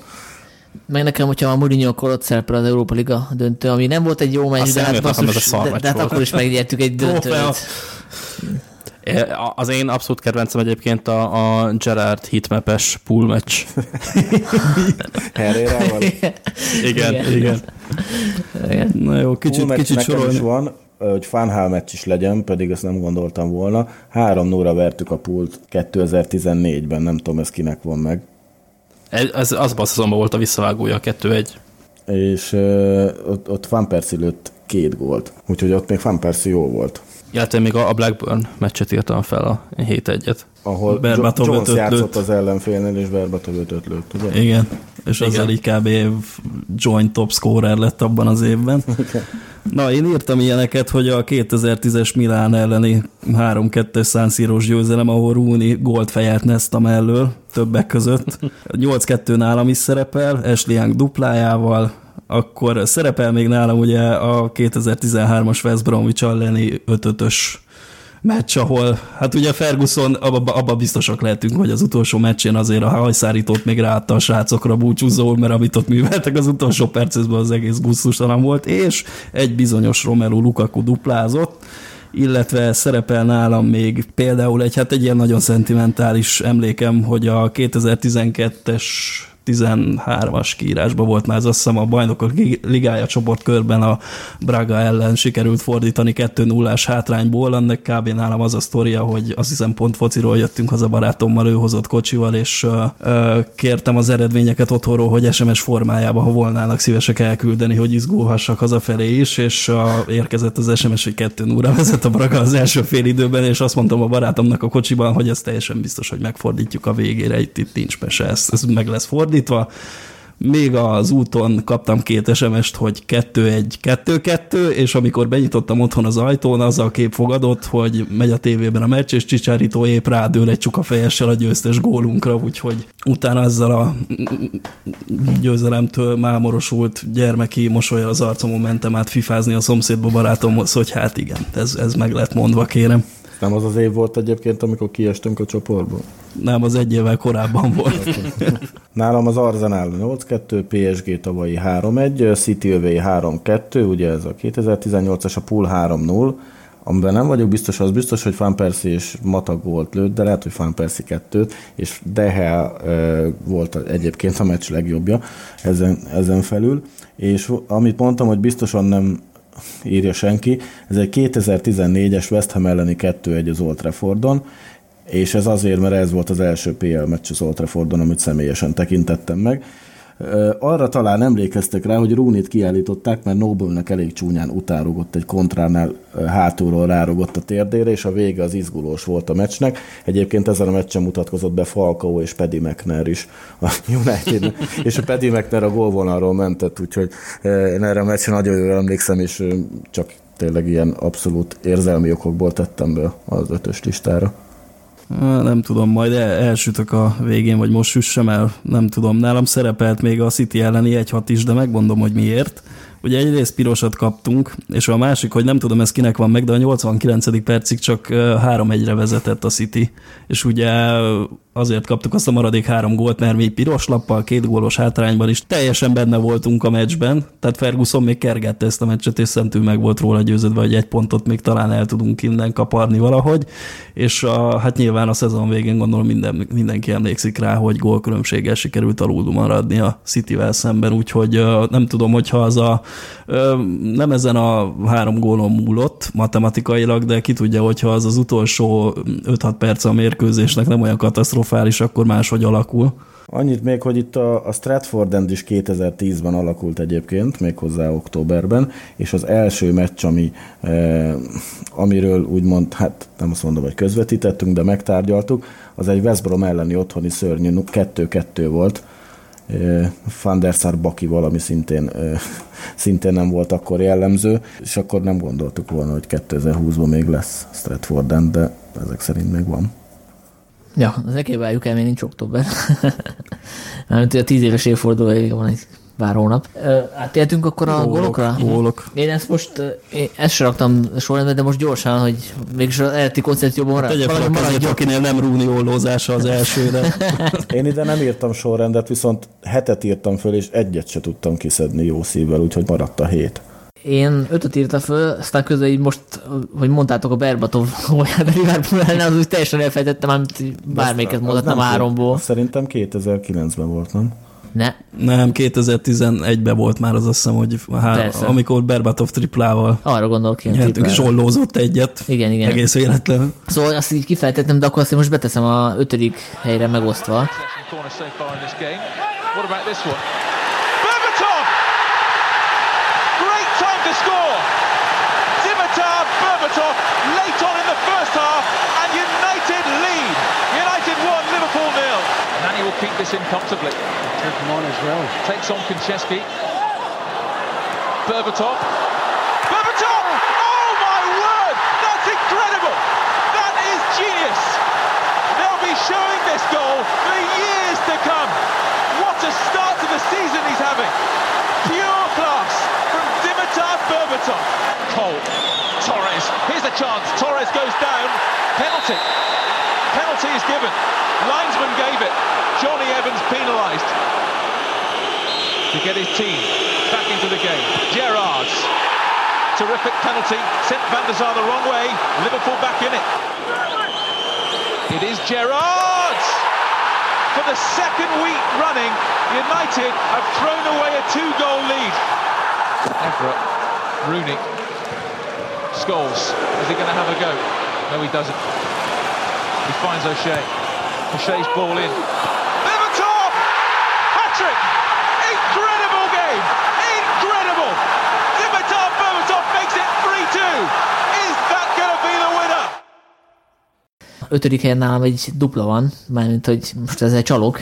Meg nekem, hogyha a Mourinho akkor ott szerepel az Európa Liga döntő, ami nem volt egy jó meccs, Azt de hát, basszus, de, meccs de hát akkor is megnyertük egy döntőt. Az én abszolút kedvencem egyébként a, a Gerard hitmapes pool match. Herrérával. Igen, Igen. igen. Igen. Na jó, kicsit, match kicsit nekem is sorolni. van, hogy Fanhal meccs is legyen, pedig ezt nem gondoltam volna. 3 0 vertük a pult 2014-ben, nem tudom, ez kinek van meg. Ez, az szezonban volt a visszavágója, a 2-1. És uh, ott, ott Van Persie lőtt két gólt. Úgyhogy ott még Van Persie jó volt. Illetve még a a Blackburn meccset írtam fel a 7-1-et. Ahol Berbatov Jo- Jones ötöt játszott lőtt. az ellenfélnél, és Berbatov ötöt lőtt, ugye? Igen. És Igen. ezzel így kb. joint top scorer lett abban az évben. Na, én írtam ilyeneket, hogy a 2010-es Milán elleni 3-2-es San Siro-s győzelem, ahol Rooney gólt fejelt Nesta mellől, többek között. 8-2 nálam is szerepel, Ashley Young duplájával, akkor szerepel még nálam ugye a 2013-as West Bromwich elleni 5-5-ös meccs, ahol, hát ugye Ferguson, abba, abba biztosak lehetünk, hogy az utolsó meccsén azért a hajszárítót még ráadta a srácokra búcsúzóul, mert amit ott műveltek az utolsó percekben az egész gusztustalan volt, és egy bizonyos Romelu Lukaku duplázott, illetve szerepel nálam még például egy, hát egy ilyen nagyon szentimentális emlékem, hogy a 2012-es 13-as kiírásban volt már, az azt hiszem a bajnokok ligája csoportkörben a Braga ellen sikerült fordítani 2-0-ás hátrányból, annak kb. nálam az a sztoria, hogy azt hiszem pont fociról jöttünk haza barátommal, ő hozott kocsival, és uh, kértem az eredményeket otthonról, hogy SMS formájában, ha volnának szívesek elküldeni, hogy izgulhassak hazafelé is, és uh, érkezett az SMS, hogy 2 0 vezet a Braga az első fél időben, és azt mondtam a barátomnak a kocsiban, hogy ez teljesen biztos, hogy megfordítjuk a végére, itt, itt nincs mese, ez, ez meg lesz fordítva. Még az úton kaptam két SMS-t, hogy 2-1-2-2, és amikor benyitottam otthon az ajtón, az a kép fogadott, hogy megy a tévében a meccs, és Csicsárító épp rádől egy csukafejessel a győztes gólunkra, úgyhogy utána ezzel a győzelemtől mámorosult gyermeki mosolya az arcomon mentem át fifázni a szomszédba barátomhoz, hogy hát igen, ez, ez meg lett mondva, kérem. Nem az az év volt egyébként, amikor kiestünk a csoportból? Nem, az egy évvel korábban volt. Nálam az Arsenal 8-2, PSG tavalyi 3-1, City övé 3-2, ugye ez a 2018-as, a Pool 3-0, amiben nem vagyok biztos, az biztos, hogy Van Persie és Mata gólt lőtt, de lehet, hogy Van Persie kettőt, és Dehe e, volt egyébként a meccs legjobbja ezen, ezen felül, és amit mondtam, hogy biztosan nem írja senki, ez egy 2014-es West Ham elleni 2-1 az Old Traffordon, és ez azért, mert ez volt az első PL meccs az Old Traffordon, amit személyesen tekintettem meg. Arra talán emlékeztek rá, hogy Rooney-t kiállították, mert Noble-nek elég csúnyán utárugott egy kontránál hátulról rárugott a térdére, és a vége az izgulós volt a meccsnek. Egyébként ezen a meccsen mutatkozott be Falcao és Paddy McNair is a United, és a Paddy McNair a gólvonalról mentett, úgyhogy én erre a meccsre nagyon jól emlékszem, és csak tényleg ilyen abszolút érzelmi okokból tettem be az ötös listára. Nem tudom, majd el, elsütök a végén, vagy most süssem el, nem tudom. Nálam szerepelt még a City elleni 1-6 is, de megmondom, hogy miért. Ugye egyrészt pirosat kaptunk, és a másik, hogy nem tudom ez kinek van meg, de a 89. percig csak 3-1-re vezetett a City, és ugye azért kaptuk azt a maradék három gólt, mert mi piros lappal, két gólos hátrányban is teljesen benne voltunk a meccsben, tehát Ferguson még kergette ezt a meccset, és szentül meg volt róla győződve, hogy egy pontot még talán el tudunk innen kaparni valahogy, és a, hát nyilván a szezon végén gondolom minden, mindenki emlékszik rá, hogy gólkülönbséggel sikerült alul maradni a Cityvel szemben, úgyhogy nem tudom, hogyha az a nem ezen a három gólon múlott matematikailag, de ki tudja, hogyha az az utolsó 5-6 perc a mérkőzésnek nem olyan katasztrofális, akkor máshogy alakul. Annyit még, hogy itt a, a Stratford End is 2010-ben alakult egyébként, méghozzá októberben, és az első meccs, ami, eh, amiről úgymond, hát nem azt mondom, hogy közvetítettünk, de megtárgyaltuk, az egy West Brom elleni otthoni szörnyű 2-2 volt, Van der Sar Baki valami szintén, szintén nem volt akkor jellemző, és akkor nem gondoltuk volna, hogy 2020-ban még lesz Stratford de ezek szerint még van. Ja, az várjuk el, még nincs október. Mármint a tíz éves évfordulóig van egy pár hónap. Átéltünk akkor a gólok, gólokra? Gólok. Én ezt most, én ezt sem raktam sorrendbe, de most gyorsan, hogy mégis az eredeti koncepcióban marad. Tegye fel a kezet, akinél nem Rúni ollózása az elsőre. Én ide nem írtam sorrendet, viszont hetet írtam föl, és egyet se tudtam kiszedni jó szívvel, úgyhogy maradt a hét. Én ötöt írta föl, aztán közben így most, hogy mondtátok a Berbatov gólját a Liverpool ellen, az úgy teljesen elfejtettem, amit bármelyiket mondhatnám háromból. Szerintem 2009-ben volt, nem? Ne. Nem, 2011-ben volt már az azt hiszem, hogy há, amikor Berbatov triplával Arra gondolok én. Nyertünk, zsollózott egyet. Igen, igen. Egész véletlen. Szóval azt így kifejtettem, de akkor azt én most beteszem a ötödik helyre megosztva. What about this one? Dimitar Berbatov late on in the first half and United lead. United 1, Liverpool nil. Nani will keep this in comfortably. Took him on as well. Takes on Konchesky. Berbatov. Berbatov! Oh my word! That's incredible! That is genius! They'll be showing this goal for years to come. What a start to the season he's having. Pure class from Dimitar Berbatov. Cole. Torres. Here's a chance. Torres goes down. Penalty. Penalty is given. Linesman gave it. Johnny Evans penalised to get his team back into the game. Gerrard's terrific penalty sent Van der Sar the wrong way. Liverpool back in it. It is Gerrard! For the second week running, United have thrown away a two-goal lead. Everett, Rooney, Scholes. Is he going to have a go? No, he doesn't. He finds O'Shea. O'Shea's ball in. Liverpool! Patrick! Incredible game! Incredible! Dimitar Berbatov makes it 3-2. Is that going to be the winner? Ötödik helyen nálam egy dupla van, mármint, hogy most ez egy csalok.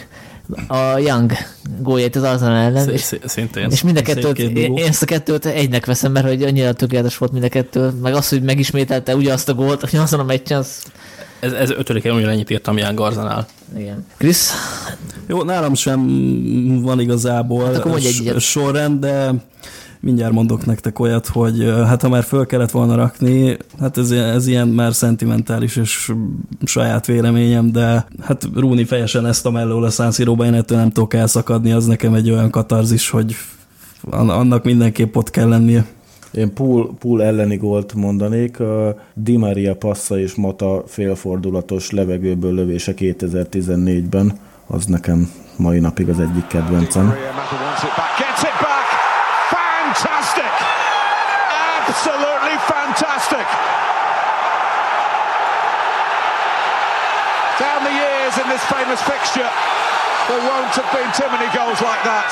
A Young gólját az Arsenal ellen. És, Szintén. És mind a kettőt, én, én ezt a kettőt egynek veszem, mert hogy annyira tökéletes volt mind a kettő, meg az, hogy megismételte ugyanazt a gólt, hogy azon a meccsen, az ez, ez ötödik helyen ugyanennyit írtam Jan Garzanál. Igen. Krisz? Jó, nálam sem van igazából hát akkor egy sorrend, de mindjárt mondok nektek olyat, hogy hát ha már föl kellett volna rakni, hát ez, ez ilyen már szentimentális és saját véleményem, de hát Rúni fejesen ezt a mellől a San Siro-ba, én ettől nem tudok elszakadni, az nekem egy olyan katarzis, hogy annak mindenképp ott kell lennie. Én pool, pool elleni gólt mondanék. A Di Maria passza és Mata félfordulatos levegőből lövése 2014-ben. Az nekem mai napig az egyik kedvencem. Fantastic! Absolutely fantastic! Down the years in this famous fixture, there won't have been too many goals like that.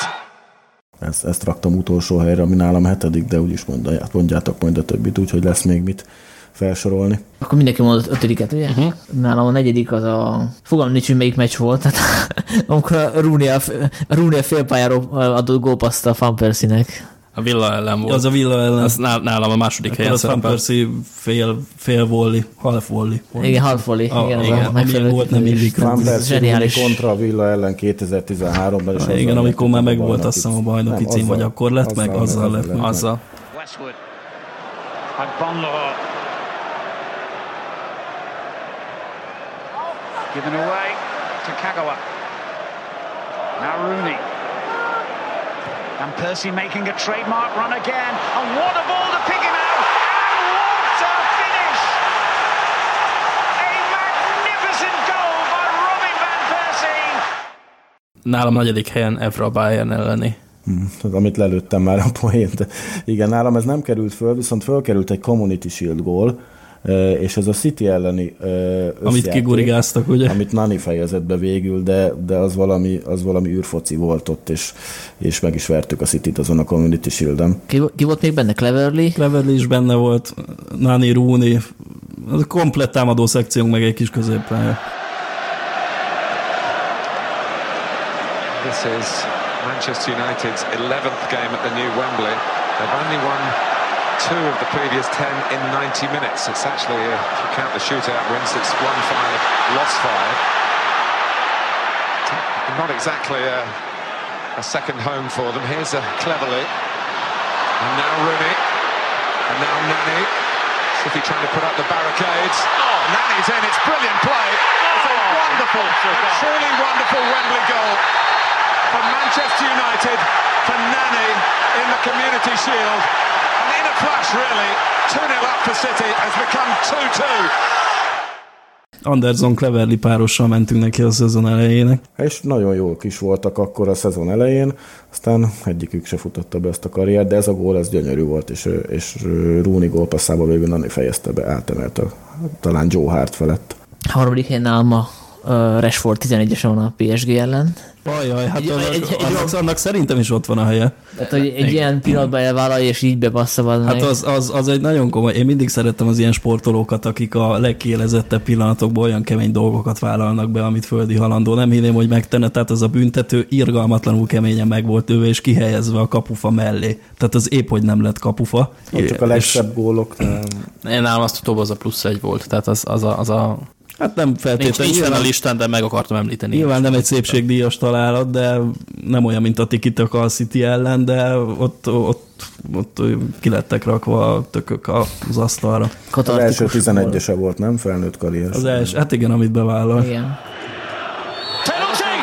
Ezt, ezt raktam utolsó helyre, ami nálam hetedik, de úgyis mondjátok, mondjátok majd a többit, úgyhogy lesz még mit felsorolni. Akkor mindenki mondott ötödiket, ugye? Uh-huh. Nálam a negyedik az a... Fogalmam nincs, hogy melyik meccs volt, tehát amikor a Rooney a, a, Rooney a félpályáról adott gólpaszt a Van Persie-nek. A Villa ellen volt. Az a Villa ellen. Az nálam a második helyen Az Van Persie fél, fél volley, half volley. Igen, half volley. A, igen, igen, a megfelelő volt nem illik. Van Persie kontra a Villa ellen 2013-ban. Igen, amikor már meg volt azt hiszem a bajnoki cím, vagy akkor lett meg, azzal lett meg. Azzal. Westwood. Agbonlahor. Given away to Kagawa. Now Rooney. And Percy making a trademark run again. And what a ball to pick him out. And what a finish! A magnificent goal by Robin Van Persie. Nálam negyedik helyen Evra Bayern elleni. Hmm, amit lelőttem már a poént. Igen, nálam ez nem került föl, viszont fölkerült egy Community Shield gól, és ez a City elleni Amit kigurigáztak, ugye? Amit Nani fejezett be végül, de, de az, valami, az valami űrfoci volt ott, és, és meg is vertük a City-t azon a Community Shield-en. Ki, ki, volt még benne? Cleverly? Cleverly is benne volt, Nani, Rooney, a komplett támadó szekciónk meg egy kis középpálya. This is Manchester United's 11th game at the new Wembley. They've only won two of the previous 10 in 90 minutes. It's actually, uh, if you count the shootout wins, it's won five, lost five. Not exactly a, a second home for them. Here's a cleverly. And now Rooney. And now Nani. City trying to put up the barricades. Oh, Nani's in. It's brilliant play. It's a wonderful, a truly wonderful Wembley goal for Manchester United, for Nani in the Community Shield. And in a flash, really, 2-0 up for City has become 2-2. Anderson Cleverly párossal mentünk neki a szezon elejének. És nagyon jók is voltak akkor a szezon elején, aztán egyikük se futotta be ezt a karriert, de ez a gól ez gyönyörű volt, és, és Rooney gólpasszába végül Nani fejezte be, átemelt a, talán Joe Hart felett. Harmadik helyen áll ma uh, Rashford 11-esen van a PSG ellen. Ajaj, hát egy, annak, egy, egy, annak, annak szerintem is ott van a helye. Tehát, hogy egy egy, ilyen pillanatban elvállalja, és így bepassza Hát az, az, az, egy nagyon komoly. Én mindig szerettem az ilyen sportolókat, akik a legkielezettebb pillanatokban olyan kemény dolgokat vállalnak be, amit földi halandó. Nem hinném, hogy megtenne, tehát az a büntető irgalmatlanul keményen meg volt ő, és kihelyezve a kapufa mellé. Tehát az épp, hogy nem lett kapufa. Hát csak a legszebb gólok. Nem. Én nálam azt utóbb az a plusz egy volt, tehát az, az, a, az a Hát nem feltétlenül. Nincs, nincs a listán, de meg akartam említeni. Nyilván nem egy szépségdíjas találat, de nem olyan, mint a Tikitaka a City ellen, de ott, ott, ott ki lettek rakva a tökök az asztalra. Az első 11-ese volt, nem? Felnőtt karrier. Az első, hát igen, amit bevállal. Igen. Penalty!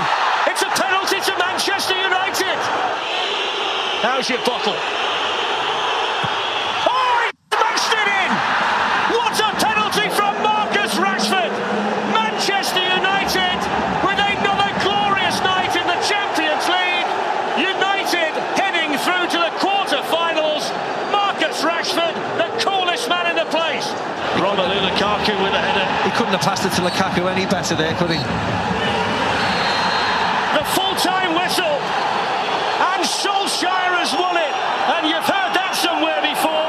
It's a penalty to Manchester United! How's your bottle? Oh, he smashed it in! What a penalty from Marcus Rashford! Manchester United with another glorious night in the Champions League. United heading through to the quarter-finals. Marcus Rashford, the coolest man in the place. Romelu Lukaku with a header. He couldn't have passed it to Lukaku any better there, could he? The full-time whistle. And Solskjaer has won it. And you've heard that somewhere before.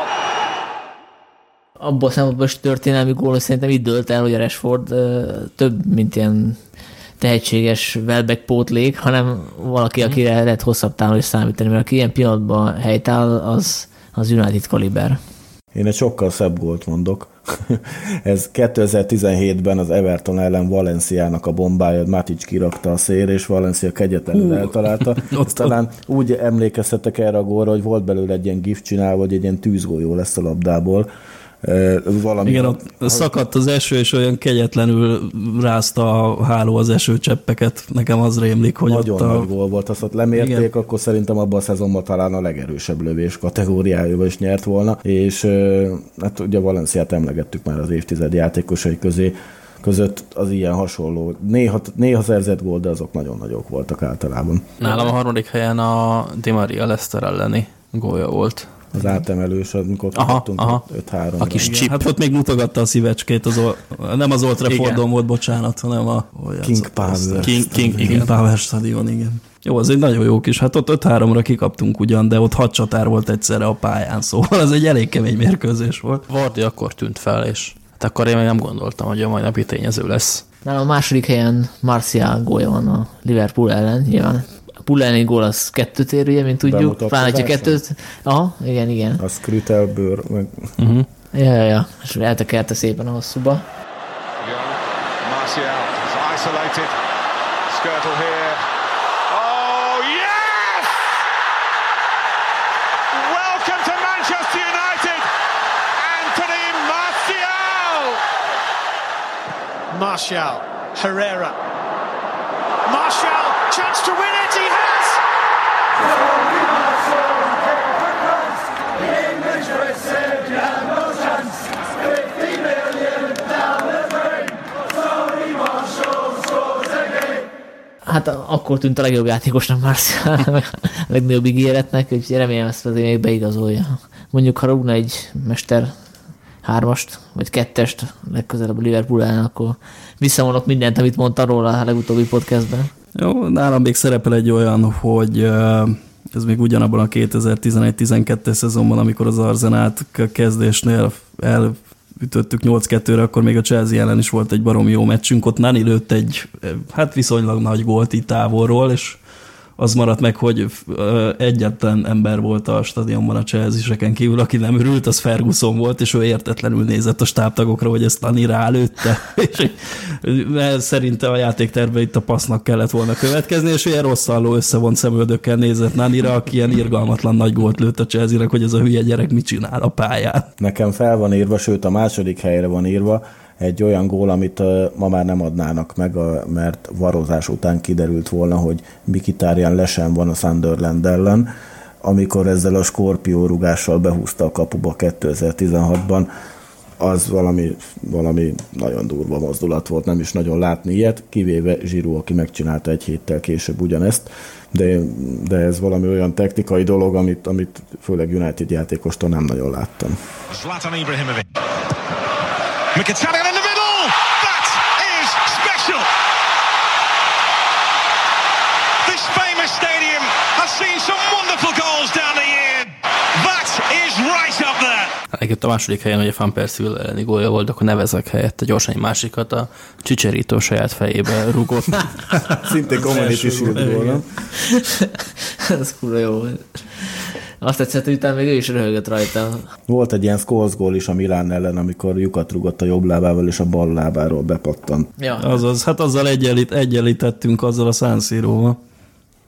Abból a szempontból is történelmi gól, szerintem itt dölt el, hogy a Rashford több, mint ilyen tehetséges Welbeck pótlék, hanem valaki, akire lehet hosszabb távon is számítani, mert aki ilyen pillanatban helytáll, az, az United kaliber. Én egy sokkal szebb gólt mondok. Ez 2017-ben az Everton ellen Valenciának a bombája, Matic kirakta a szér, és Valencia kegyetlenül eltalálta. Ott talán úgy emlékeztetek erre a gólra, hogy volt belőle egy ilyen gift csinálva, hogy egy ilyen tűzgolyó lesz a labdából. Valami Igen, ott szakadt az eső, és olyan kegyetlenül rázta a háló az esőcseppeket. Nekem az rémlik, hogy Nagyon ott a... nagy gól volt, azt ott lemérték, Igen. akkor szerintem abban a szezonban talán a legerősebb lövés kategóriájában is nyert volna, és hát ugye Valenciát emlegettük már az évtized játékosai közé, között az ilyen hasonló, néha, néha szerzett gól, de azok nagyon nagyok voltak általában. Nálam a harmadik helyen a Di Maria Leszter elleni gólja volt. Az átemelős, amikor Aha, aha. 5-3 A kis chip. hát ott még mutogatta a szívecskét, az ol... nem az Old Traffordon volt, bocsánat, hanem a... hol King játszott Power. azt? King, King, King. Power stadion, igen. Jó, az egy nagyon jó kis, hát ott 5-3-ra kikaptunk ugyan, de ott hat csatár volt egyszerre a pályán, szóval ez egy elég kemény mérkőzés volt. Vardy akkor tűnt fel, és hát akkor én még nem gondoltam, hogy a mai napi tényező lesz. Nálam a második helyen Martial gólja van a Liverpool ellen, nyilván. Elleni gól az kettőt ér, ugye, mint tudjuk. Pláne, hogyha kettőt... Aha, igen, igen. A Skrutelbőr, meg Uh-huh. Ja, ja, ja. És eltekerte szépen a hosszúba. Martial is isolated. Skirtle here. Oh, yes! Welcome to Manchester United, Anthony Martial! Martial, Herrera. Martial, chance to win it. He has. Hát akkor tűnt a legjobb játékosnak Martial, a legnagyobb ígéretnek, úgyhogy remélem ezt azért még beigazolja. Mondjuk, ha rúgna egy mester hármast, vagy kettest legközelebb a Liverpool ellen, akkor visszavonok mindent, amit mondta róla a legutóbbi podcastben. Jó, nálam még szerepel egy olyan, hogy ez még ugyanabban a 2011-12 szezonban, amikor az Arzenát kezdésnél elütöttük 8-2-re, akkor még a Chelsea ellen is volt egy barom jó meccsünk, ott Nani lőtt egy, hát viszonylag nagy gólt itt távolról, és az maradt meg, hogy egyetlen ember volt a stadionban a chelsea kívül, aki nem örült, az Ferguson volt, és ő értetlenül nézett a stábtagokra, hogy ezt Nani rálőtte. és szerinte a játékterve itt a passznak kellett volna következni, és ilyen rosszalló összevont szemöldökkel nézett Nanira, aki ilyen irgalmatlan nagy gólt lőtt a chelsea hogy ez a hülye gyerek mit csinál a pályán. Nekem fel van írva, sőt a második helyre van írva, egy olyan gól, amit ma már nem adnának meg, mert varozás után kiderült volna, hogy Mikitárján lesen van a Sunderland ellen, amikor ezzel a Scorpio rugással behúzta a kapuba 2016-ban, az valami, valami nagyon durva mozdulat volt, nem is nagyon látni ilyet, kivéve Zsirú, aki megcsinálta egy héttel később ugyanezt, de, de ez valami olyan technikai dolog, amit, amit főleg United játékostól nem nagyon láttam. Zlatan Ibrahimovic. Mkhitaryan in the middle! That is special! This famous stadium has seen some wonderful goals down the year. That is right up there! Egyébként a második helyen ugye Van Persie elleni gólja volt, akkor nevezek helyette gyorsan egy másikat, a Csicserító saját fejébe rugott. Szintén community shield volna. Ez kurva jó azt tetszett, hogy utána még ő is röhögött rajta. Volt egy ilyen Scholes gól is a Milán ellen, amikor lyukat rugott a jobb lábával, és a bal lábáról bepattant. Ja. Azaz, hát azzal egyenlít, egyenlítettünk azzal a San Siro-val.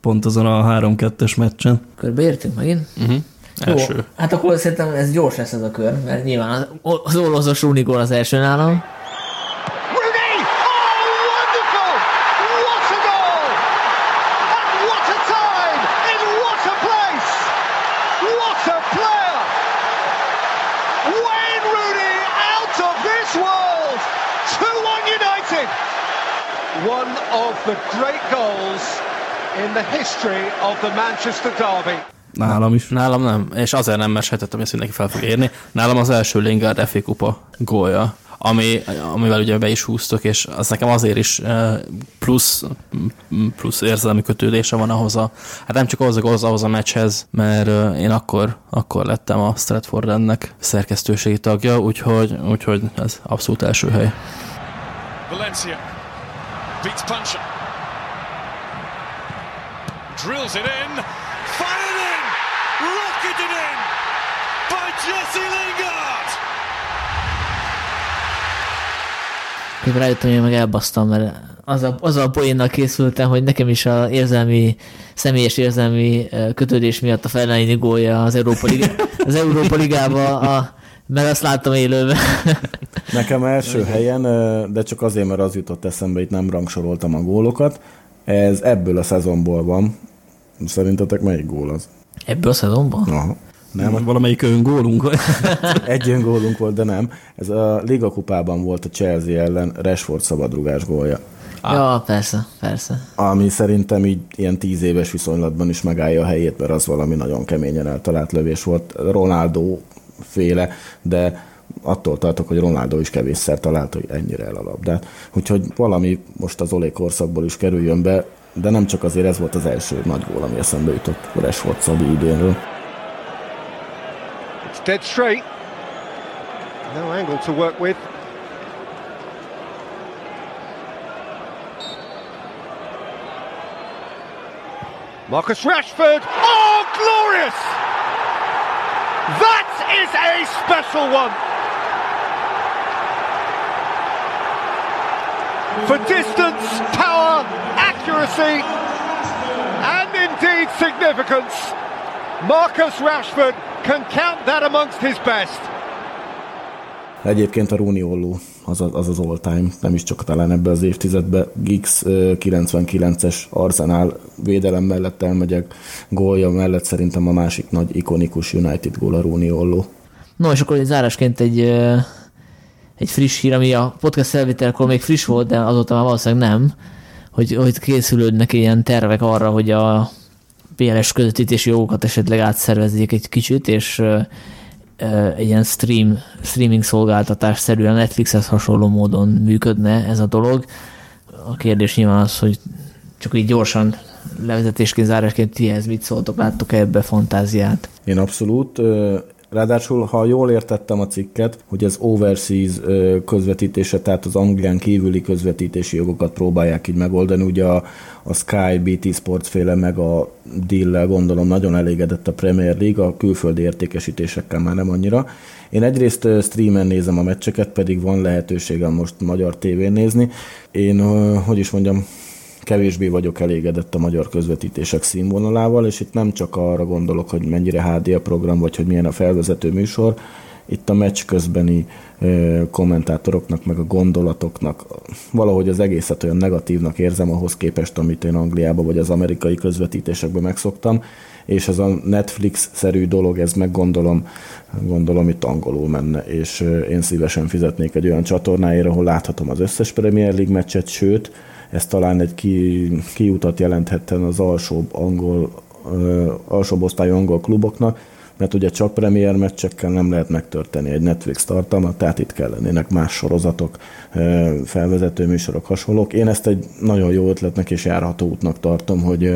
Pont azon a 3-2-es meccsen. Körbeértünk megint? Uh-huh. Első. Jó, hát akkor szerintem ez gyors lesz ez a kör, mert nyilván az, az olózos Runikor az első nálam. In the history of the Manchester Derby. Nálam is. Nálam nem, és azért nem, hogy ezt mindenki fel fog érni. Nálam az első Lingard FA kupa gólja, ami, amivel ugye be is húztok, és az nekem azért is plusz, plusz érzelmi kötődése van ahhoz a, hát nem csak ahhoz a, ahhoz, ahhoz a meccshez, mert én akkor, akkor lettem a Stratford ennek szerkesztőségi tagja, úgyhogy, úgyhogy ez abszolút első hely. Valencia beats Puncher drills it in, fired in, rocketed in by Jesse Lingard! Még rájöttem, hogy meg elbasztam, mert az a, az a poénnal készültem, hogy nekem is a érzelmi, személyes érzelmi kötődés miatt a Fellaini gólja az Európa, Liga, az Európa Ligába, a, mert azt láttam élőben. Nekem első helyen, de csak azért, mert az jutott eszembe, itt nem rangsoroltam a gólokat. Ez ebből a szezonból van, Szerintetek melyik gól az? Ebből a szezonban? Aha. Nem, valamelyik öngólunk volt. Egy öngólunk volt, de nem. Ez a Liga kupában volt a Chelsea ellen Rashford szabadrugás gólja. Ah. Ja, persze, persze. Ami szerintem így ilyen tíz éves viszonylatban is megállja a helyét, mert az valami nagyon keményen eltalált lövés volt. Ronaldo féle, de attól tartok, hogy Ronaldo is kevésszer talált, hogy ennyire el a labdát. Úgyhogy valami most az Olé korszakból is kerüljön be, de nem csak azért ez volt az első nagy gól, ami eszembe jutott Rashford Szabi idénről. It's dead straight. No angle to work with. Marcus Rashford. Oh, glorious! That is a special one. For distance, power, accuracy and indeed significance. Marcus Rashford can count that amongst his best. Egyébként a Rooney Olló az, az az all-time, nem is csak talán ebbe az évtizedben. Giggs 99-es Arsenal védelem mellett elmegyek, gólja mellett szerintem a másik nagy ikonikus United gól a Rooney Olló. No, és akkor egy zárásként egy, egy friss hír, ami a podcast felvételkor még friss volt, de azóta már valószínűleg nem hogy, hogy készülődnek ilyen tervek arra, hogy a PLS közvetítési jogokat esetleg átszervezzék egy kicsit, és egy ilyen stream, streaming szolgáltatás szerűen Netflixhez hasonló módon működne ez a dolog. A kérdés nyilván az, hogy csak így gyorsan levezetésként, zárásként ti ehhez mit szóltok, láttok -e ebbe fantáziát? Én abszolút. Ráadásul, ha jól értettem a cikket, hogy az overseas közvetítése, tehát az Anglián kívüli közvetítési jogokat próbálják így megoldani, ugye a, a Sky, BT Sports féle meg a deal gondolom nagyon elégedett a Premier League, a külföldi értékesítésekkel már nem annyira. Én egyrészt streamen nézem a meccseket, pedig van lehetőségem most magyar tévén nézni. Én, hogy is mondjam, kevésbé vagyok elégedett a magyar közvetítések színvonalával, és itt nem csak arra gondolok, hogy mennyire HD a program, vagy hogy milyen a felvezető műsor, itt a meccs közbeni kommentátoroknak, meg a gondolatoknak valahogy az egészet olyan negatívnak érzem ahhoz képest, amit én Angliában vagy az amerikai közvetítésekben megszoktam, és ez a Netflix-szerű dolog, ez meg gondolom, gondolom itt angolul menne, és én szívesen fizetnék egy olyan csatornáért, ahol láthatom az összes Premier League meccset, sőt, ez talán egy ki, kiutat jelenthetten az alsóbb angol, alsóbb osztályú angol kluboknak, mert ugye csak premier meccsekkel nem lehet megtörténni egy Netflix tartalmat, tehát itt kell lennének más sorozatok, felvezető műsorok, hasonlók. Én ezt egy nagyon jó ötletnek és járható útnak tartom, hogy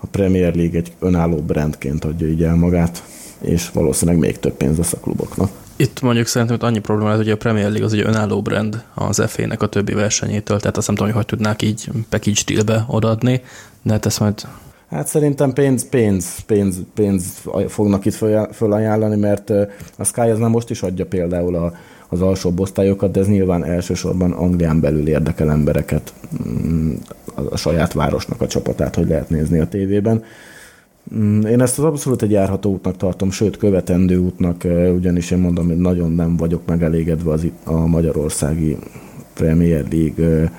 a Premier League egy önálló brandként adja így el magát, és valószínűleg még több pénz lesz a kluboknak. Itt mondjuk szerintem hogy annyi probléma lehet, hogy a Premier League az egy önálló brand az FA-nek a többi versenyétől, tehát azt nem tudom, hogy hogy tudnák így package dealbe odaadni, de hát ezt majd Hát szerintem pénz, pénz, pénz, pénz fognak itt fölajánlani, mert a Sky az már most is adja például a, az alsóbb osztályokat, de ez nyilván elsősorban Anglián belül érdekel embereket, mm, a saját városnak a csapatát, hogy lehet nézni a tévében. Mm, én ezt az abszolút egy járható útnak tartom, sőt követendő útnak, ugyanis én mondom, hogy nagyon nem vagyok megelégedve az a magyarországi Premier League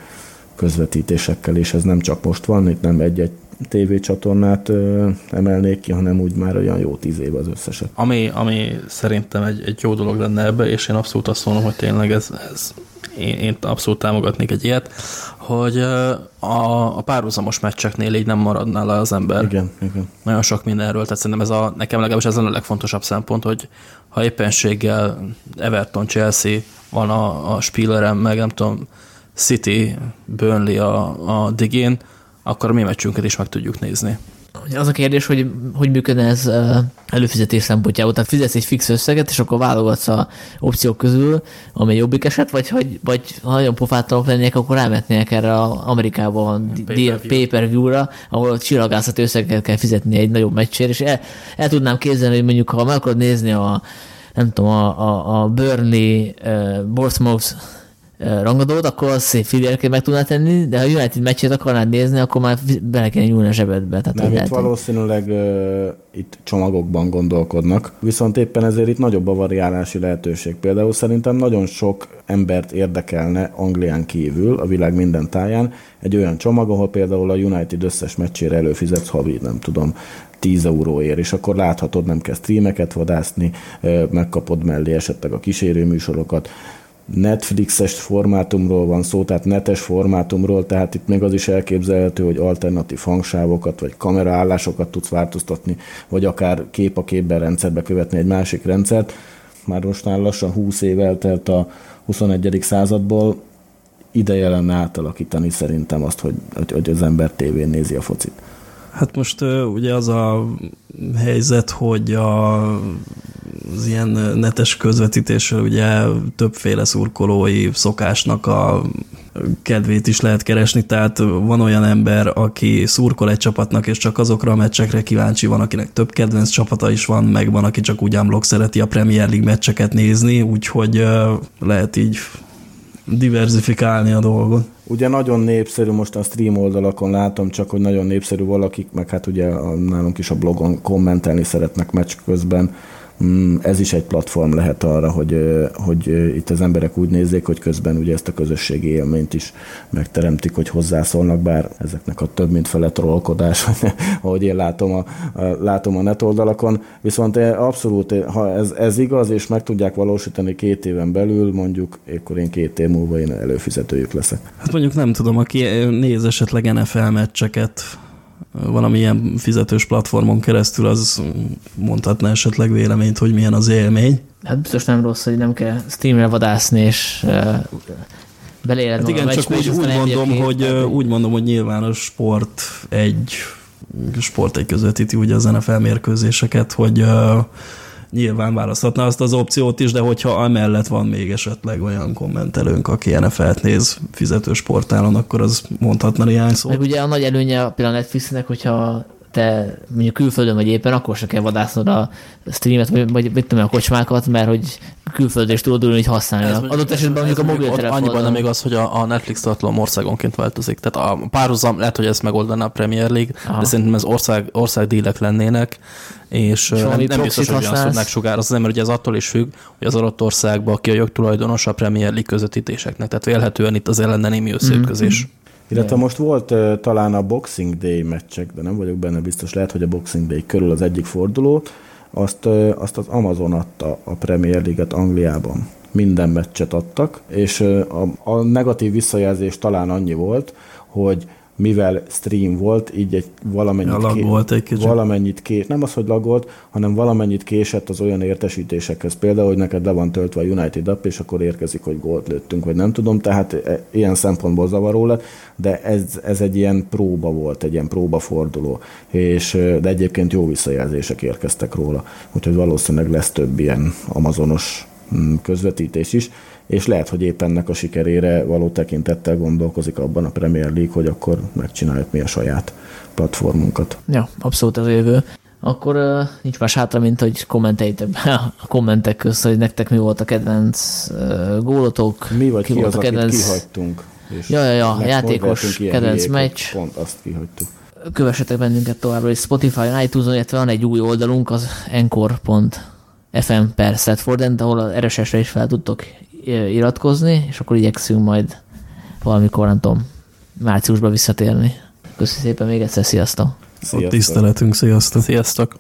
közvetítésekkel, és ez nem csak most van, itt nem egy-egy tévécsatornát emelnék ki, hanem úgy már olyan jó tíz év az összeset. Ami, ami szerintem egy, egy jó dolog lenne ebbe, és én abszolút azt mondom, hogy tényleg ez, ez én, én abszolút támogatnék egy ilyet, hogy a, a párhuzamos meccseknél így nem maradnál le az ember. Igen, igen. Nagyon sok mindenről, tehát szerintem ez a, nekem legalábbis ez a legfontosabb szempont, hogy ha éppenséggel Everton, Chelsea van a, a Spilleren, meg nem tudom, City, Burnley a, a digén, akkor a mi meccsünket is meg tudjuk nézni. Az a kérdés, hogy hogy működne ez előfizetés szempontjából. Tehát fizetsz egy fix összeget, és akkor válogatsz a opciók közül, ami jobbik eset, vagy, hogy, vagy ha nagyon pofátlanok lennének, akkor rámetnének erre a Amerikában pay-per-view-ra, ahol csillagászati összeget kell fizetni egy nagyobb meccsért, és el, el tudnám képzelni, hogy mondjuk ha meg akarod nézni a nem tudom, a, a, a Burnley uh, Bournemouth rangadót, akkor az szép fillérként meg tudná tenni, de ha United meccsét akarnád nézni, akkor már bele kell nyúlni a zsebedbe. Tehát Nem, itt lehet, valószínűleg uh, itt csomagokban gondolkodnak, viszont éppen ezért itt nagyobb a variálási lehetőség. Például szerintem nagyon sok embert érdekelne Anglián kívül, a világ minden táján, egy olyan csomag, ahol például a United összes meccsére előfizetsz havi, nem tudom, 10 euróért, és akkor láthatod, nem kell streameket vadászni, megkapod mellé esetleg a kísérő műsorokat, Netflixes formátumról van szó, tehát netes formátumról, tehát itt még az is elképzelhető, hogy alternatív hangsávokat vagy kameraállásokat tudsz változtatni, vagy akár kép a képben rendszerbe követni egy másik rendszert. Már most lassan 20 év eltelt a 21. századból, ideje lenne átalakítani szerintem azt, hogy, hogy az ember tévén nézi a focit. Hát most ugye az a helyzet, hogy a, az ilyen netes közvetítésről ugye többféle szurkolói szokásnak a kedvét is lehet keresni, tehát van olyan ember, aki szurkol egy csapatnak, és csak azokra a meccsekre kíváncsi van, akinek több kedvenc csapata is van, meg van, aki csak úgy ámblok szereti a Premier League meccseket nézni, úgyhogy lehet így diversifikálni a dolgot. Ugye nagyon népszerű, most a stream oldalakon látom csak, hogy nagyon népszerű valakik, meg hát ugye nálunk is a blogon kommentelni szeretnek meccs közben, ez is egy platform lehet arra, hogy, hogy itt az emberek úgy nézzék, hogy közben ugye ezt a közösségi élményt is megteremtik, hogy hozzászólnak, bár ezeknek a több mint fele trollkodás, ahogy én látom a, látom a net oldalakon. Viszont abszolút, ha ez, ez igaz, és meg tudják valósítani két éven belül, mondjuk, akkor én két év múlva én előfizetőjük leszek. Hát mondjuk nem tudom, aki néz esetleg NFL meccseket, valamilyen fizetős platformon keresztül, az mondhatná esetleg véleményt, hogy milyen az élmény. Hát biztos nem rossz, hogy nem kell Steamre vadászni, és beleéled hát igen, csak úgy, úgy mondom, hogy, úgy mondom, hogy nyilván a sport egy sport egy közvetíti ugye a NFL mérkőzéseket, hogy uh, nyilván választhatná azt az opciót is, de hogyha amellett van még esetleg olyan kommentelőnk, aki NFL-t néz fizetős portálon, akkor az mondhatna néhány szót. Meg ugye a nagy előnye például a Netflixnek, hogyha te mondjuk külföldön vagy éppen, akkor se kell vadásznod a streamet, vagy, vagy mit tudom, a kocsmákat, mert hogy külföldön is tudod úgy, hogy használni. Adott esetben mondjuk a mobiltelefon. Annyiban nem igaz, hogy a, a Netflix tartalom országonként változik. Tehát a párhuzam, lehet, hogy ezt megoldaná a Premier League, Aha. de szerintem ez ország, ország dílek lennének, és, és nem, nem biztos, hogy azt tudnák sugározni, mert ugye ez attól is függ, hogy az adott országban ki a jogtulajdonos a Premier League közvetítéseknek. Tehát vélhetően itt az lenne némi összeütközés. Mm-hmm. Illetve most volt uh, talán a Boxing Day meccsek, de nem vagyok benne biztos, lehet, hogy a Boxing Day körül az egyik forduló, azt, uh, azt az Amazon adta a Premier League-et Angliában. Minden meccset adtak, és uh, a, a negatív visszajelzés talán annyi volt, hogy mivel stream volt, így egy valamennyit, ja, ké, egy kicsit. valamennyit ké, nem az, hogy lagolt, hanem valamennyit késett az olyan értesítésekhez. Például, hogy neked le van töltve a United app, és akkor érkezik, hogy gólt lőttünk, vagy nem tudom, tehát e, ilyen szempontból zavaró lett, de ez, ez egy ilyen próba volt, egy ilyen próbaforduló, és, de egyébként jó visszajelzések érkeztek róla, úgyhogy valószínűleg lesz több ilyen amazonos mm, közvetítés is és lehet, hogy éppen ennek a sikerére való tekintettel gondolkozik abban a Premier League, hogy akkor megcsináljuk mi a saját platformunkat. Ja, abszolút az jövő. Akkor uh, nincs más hátra, mint hogy kommenteljétek a kommentek közt, hogy nektek mi volt a kedvenc uh, gólotok, mi vagy ki, ki volt az, a kedvenc... kihagytunk. És ja, ja, ja, játékos kedvenc meccs. Pont azt kihagytuk. Kövessetek bennünket továbbra is Spotify-on, iTunes-on, illetve van egy új oldalunk, az encore.fm per Setford, ahol a RSS-re is fel tudtok iratkozni, és akkor igyekszünk majd valamikor, nem tudom, márciusban visszatérni. Köszönöm szépen még egyszer, sziasztok! Sziasztok. Ott tiszteletünk, sziasztok! Sziasztok!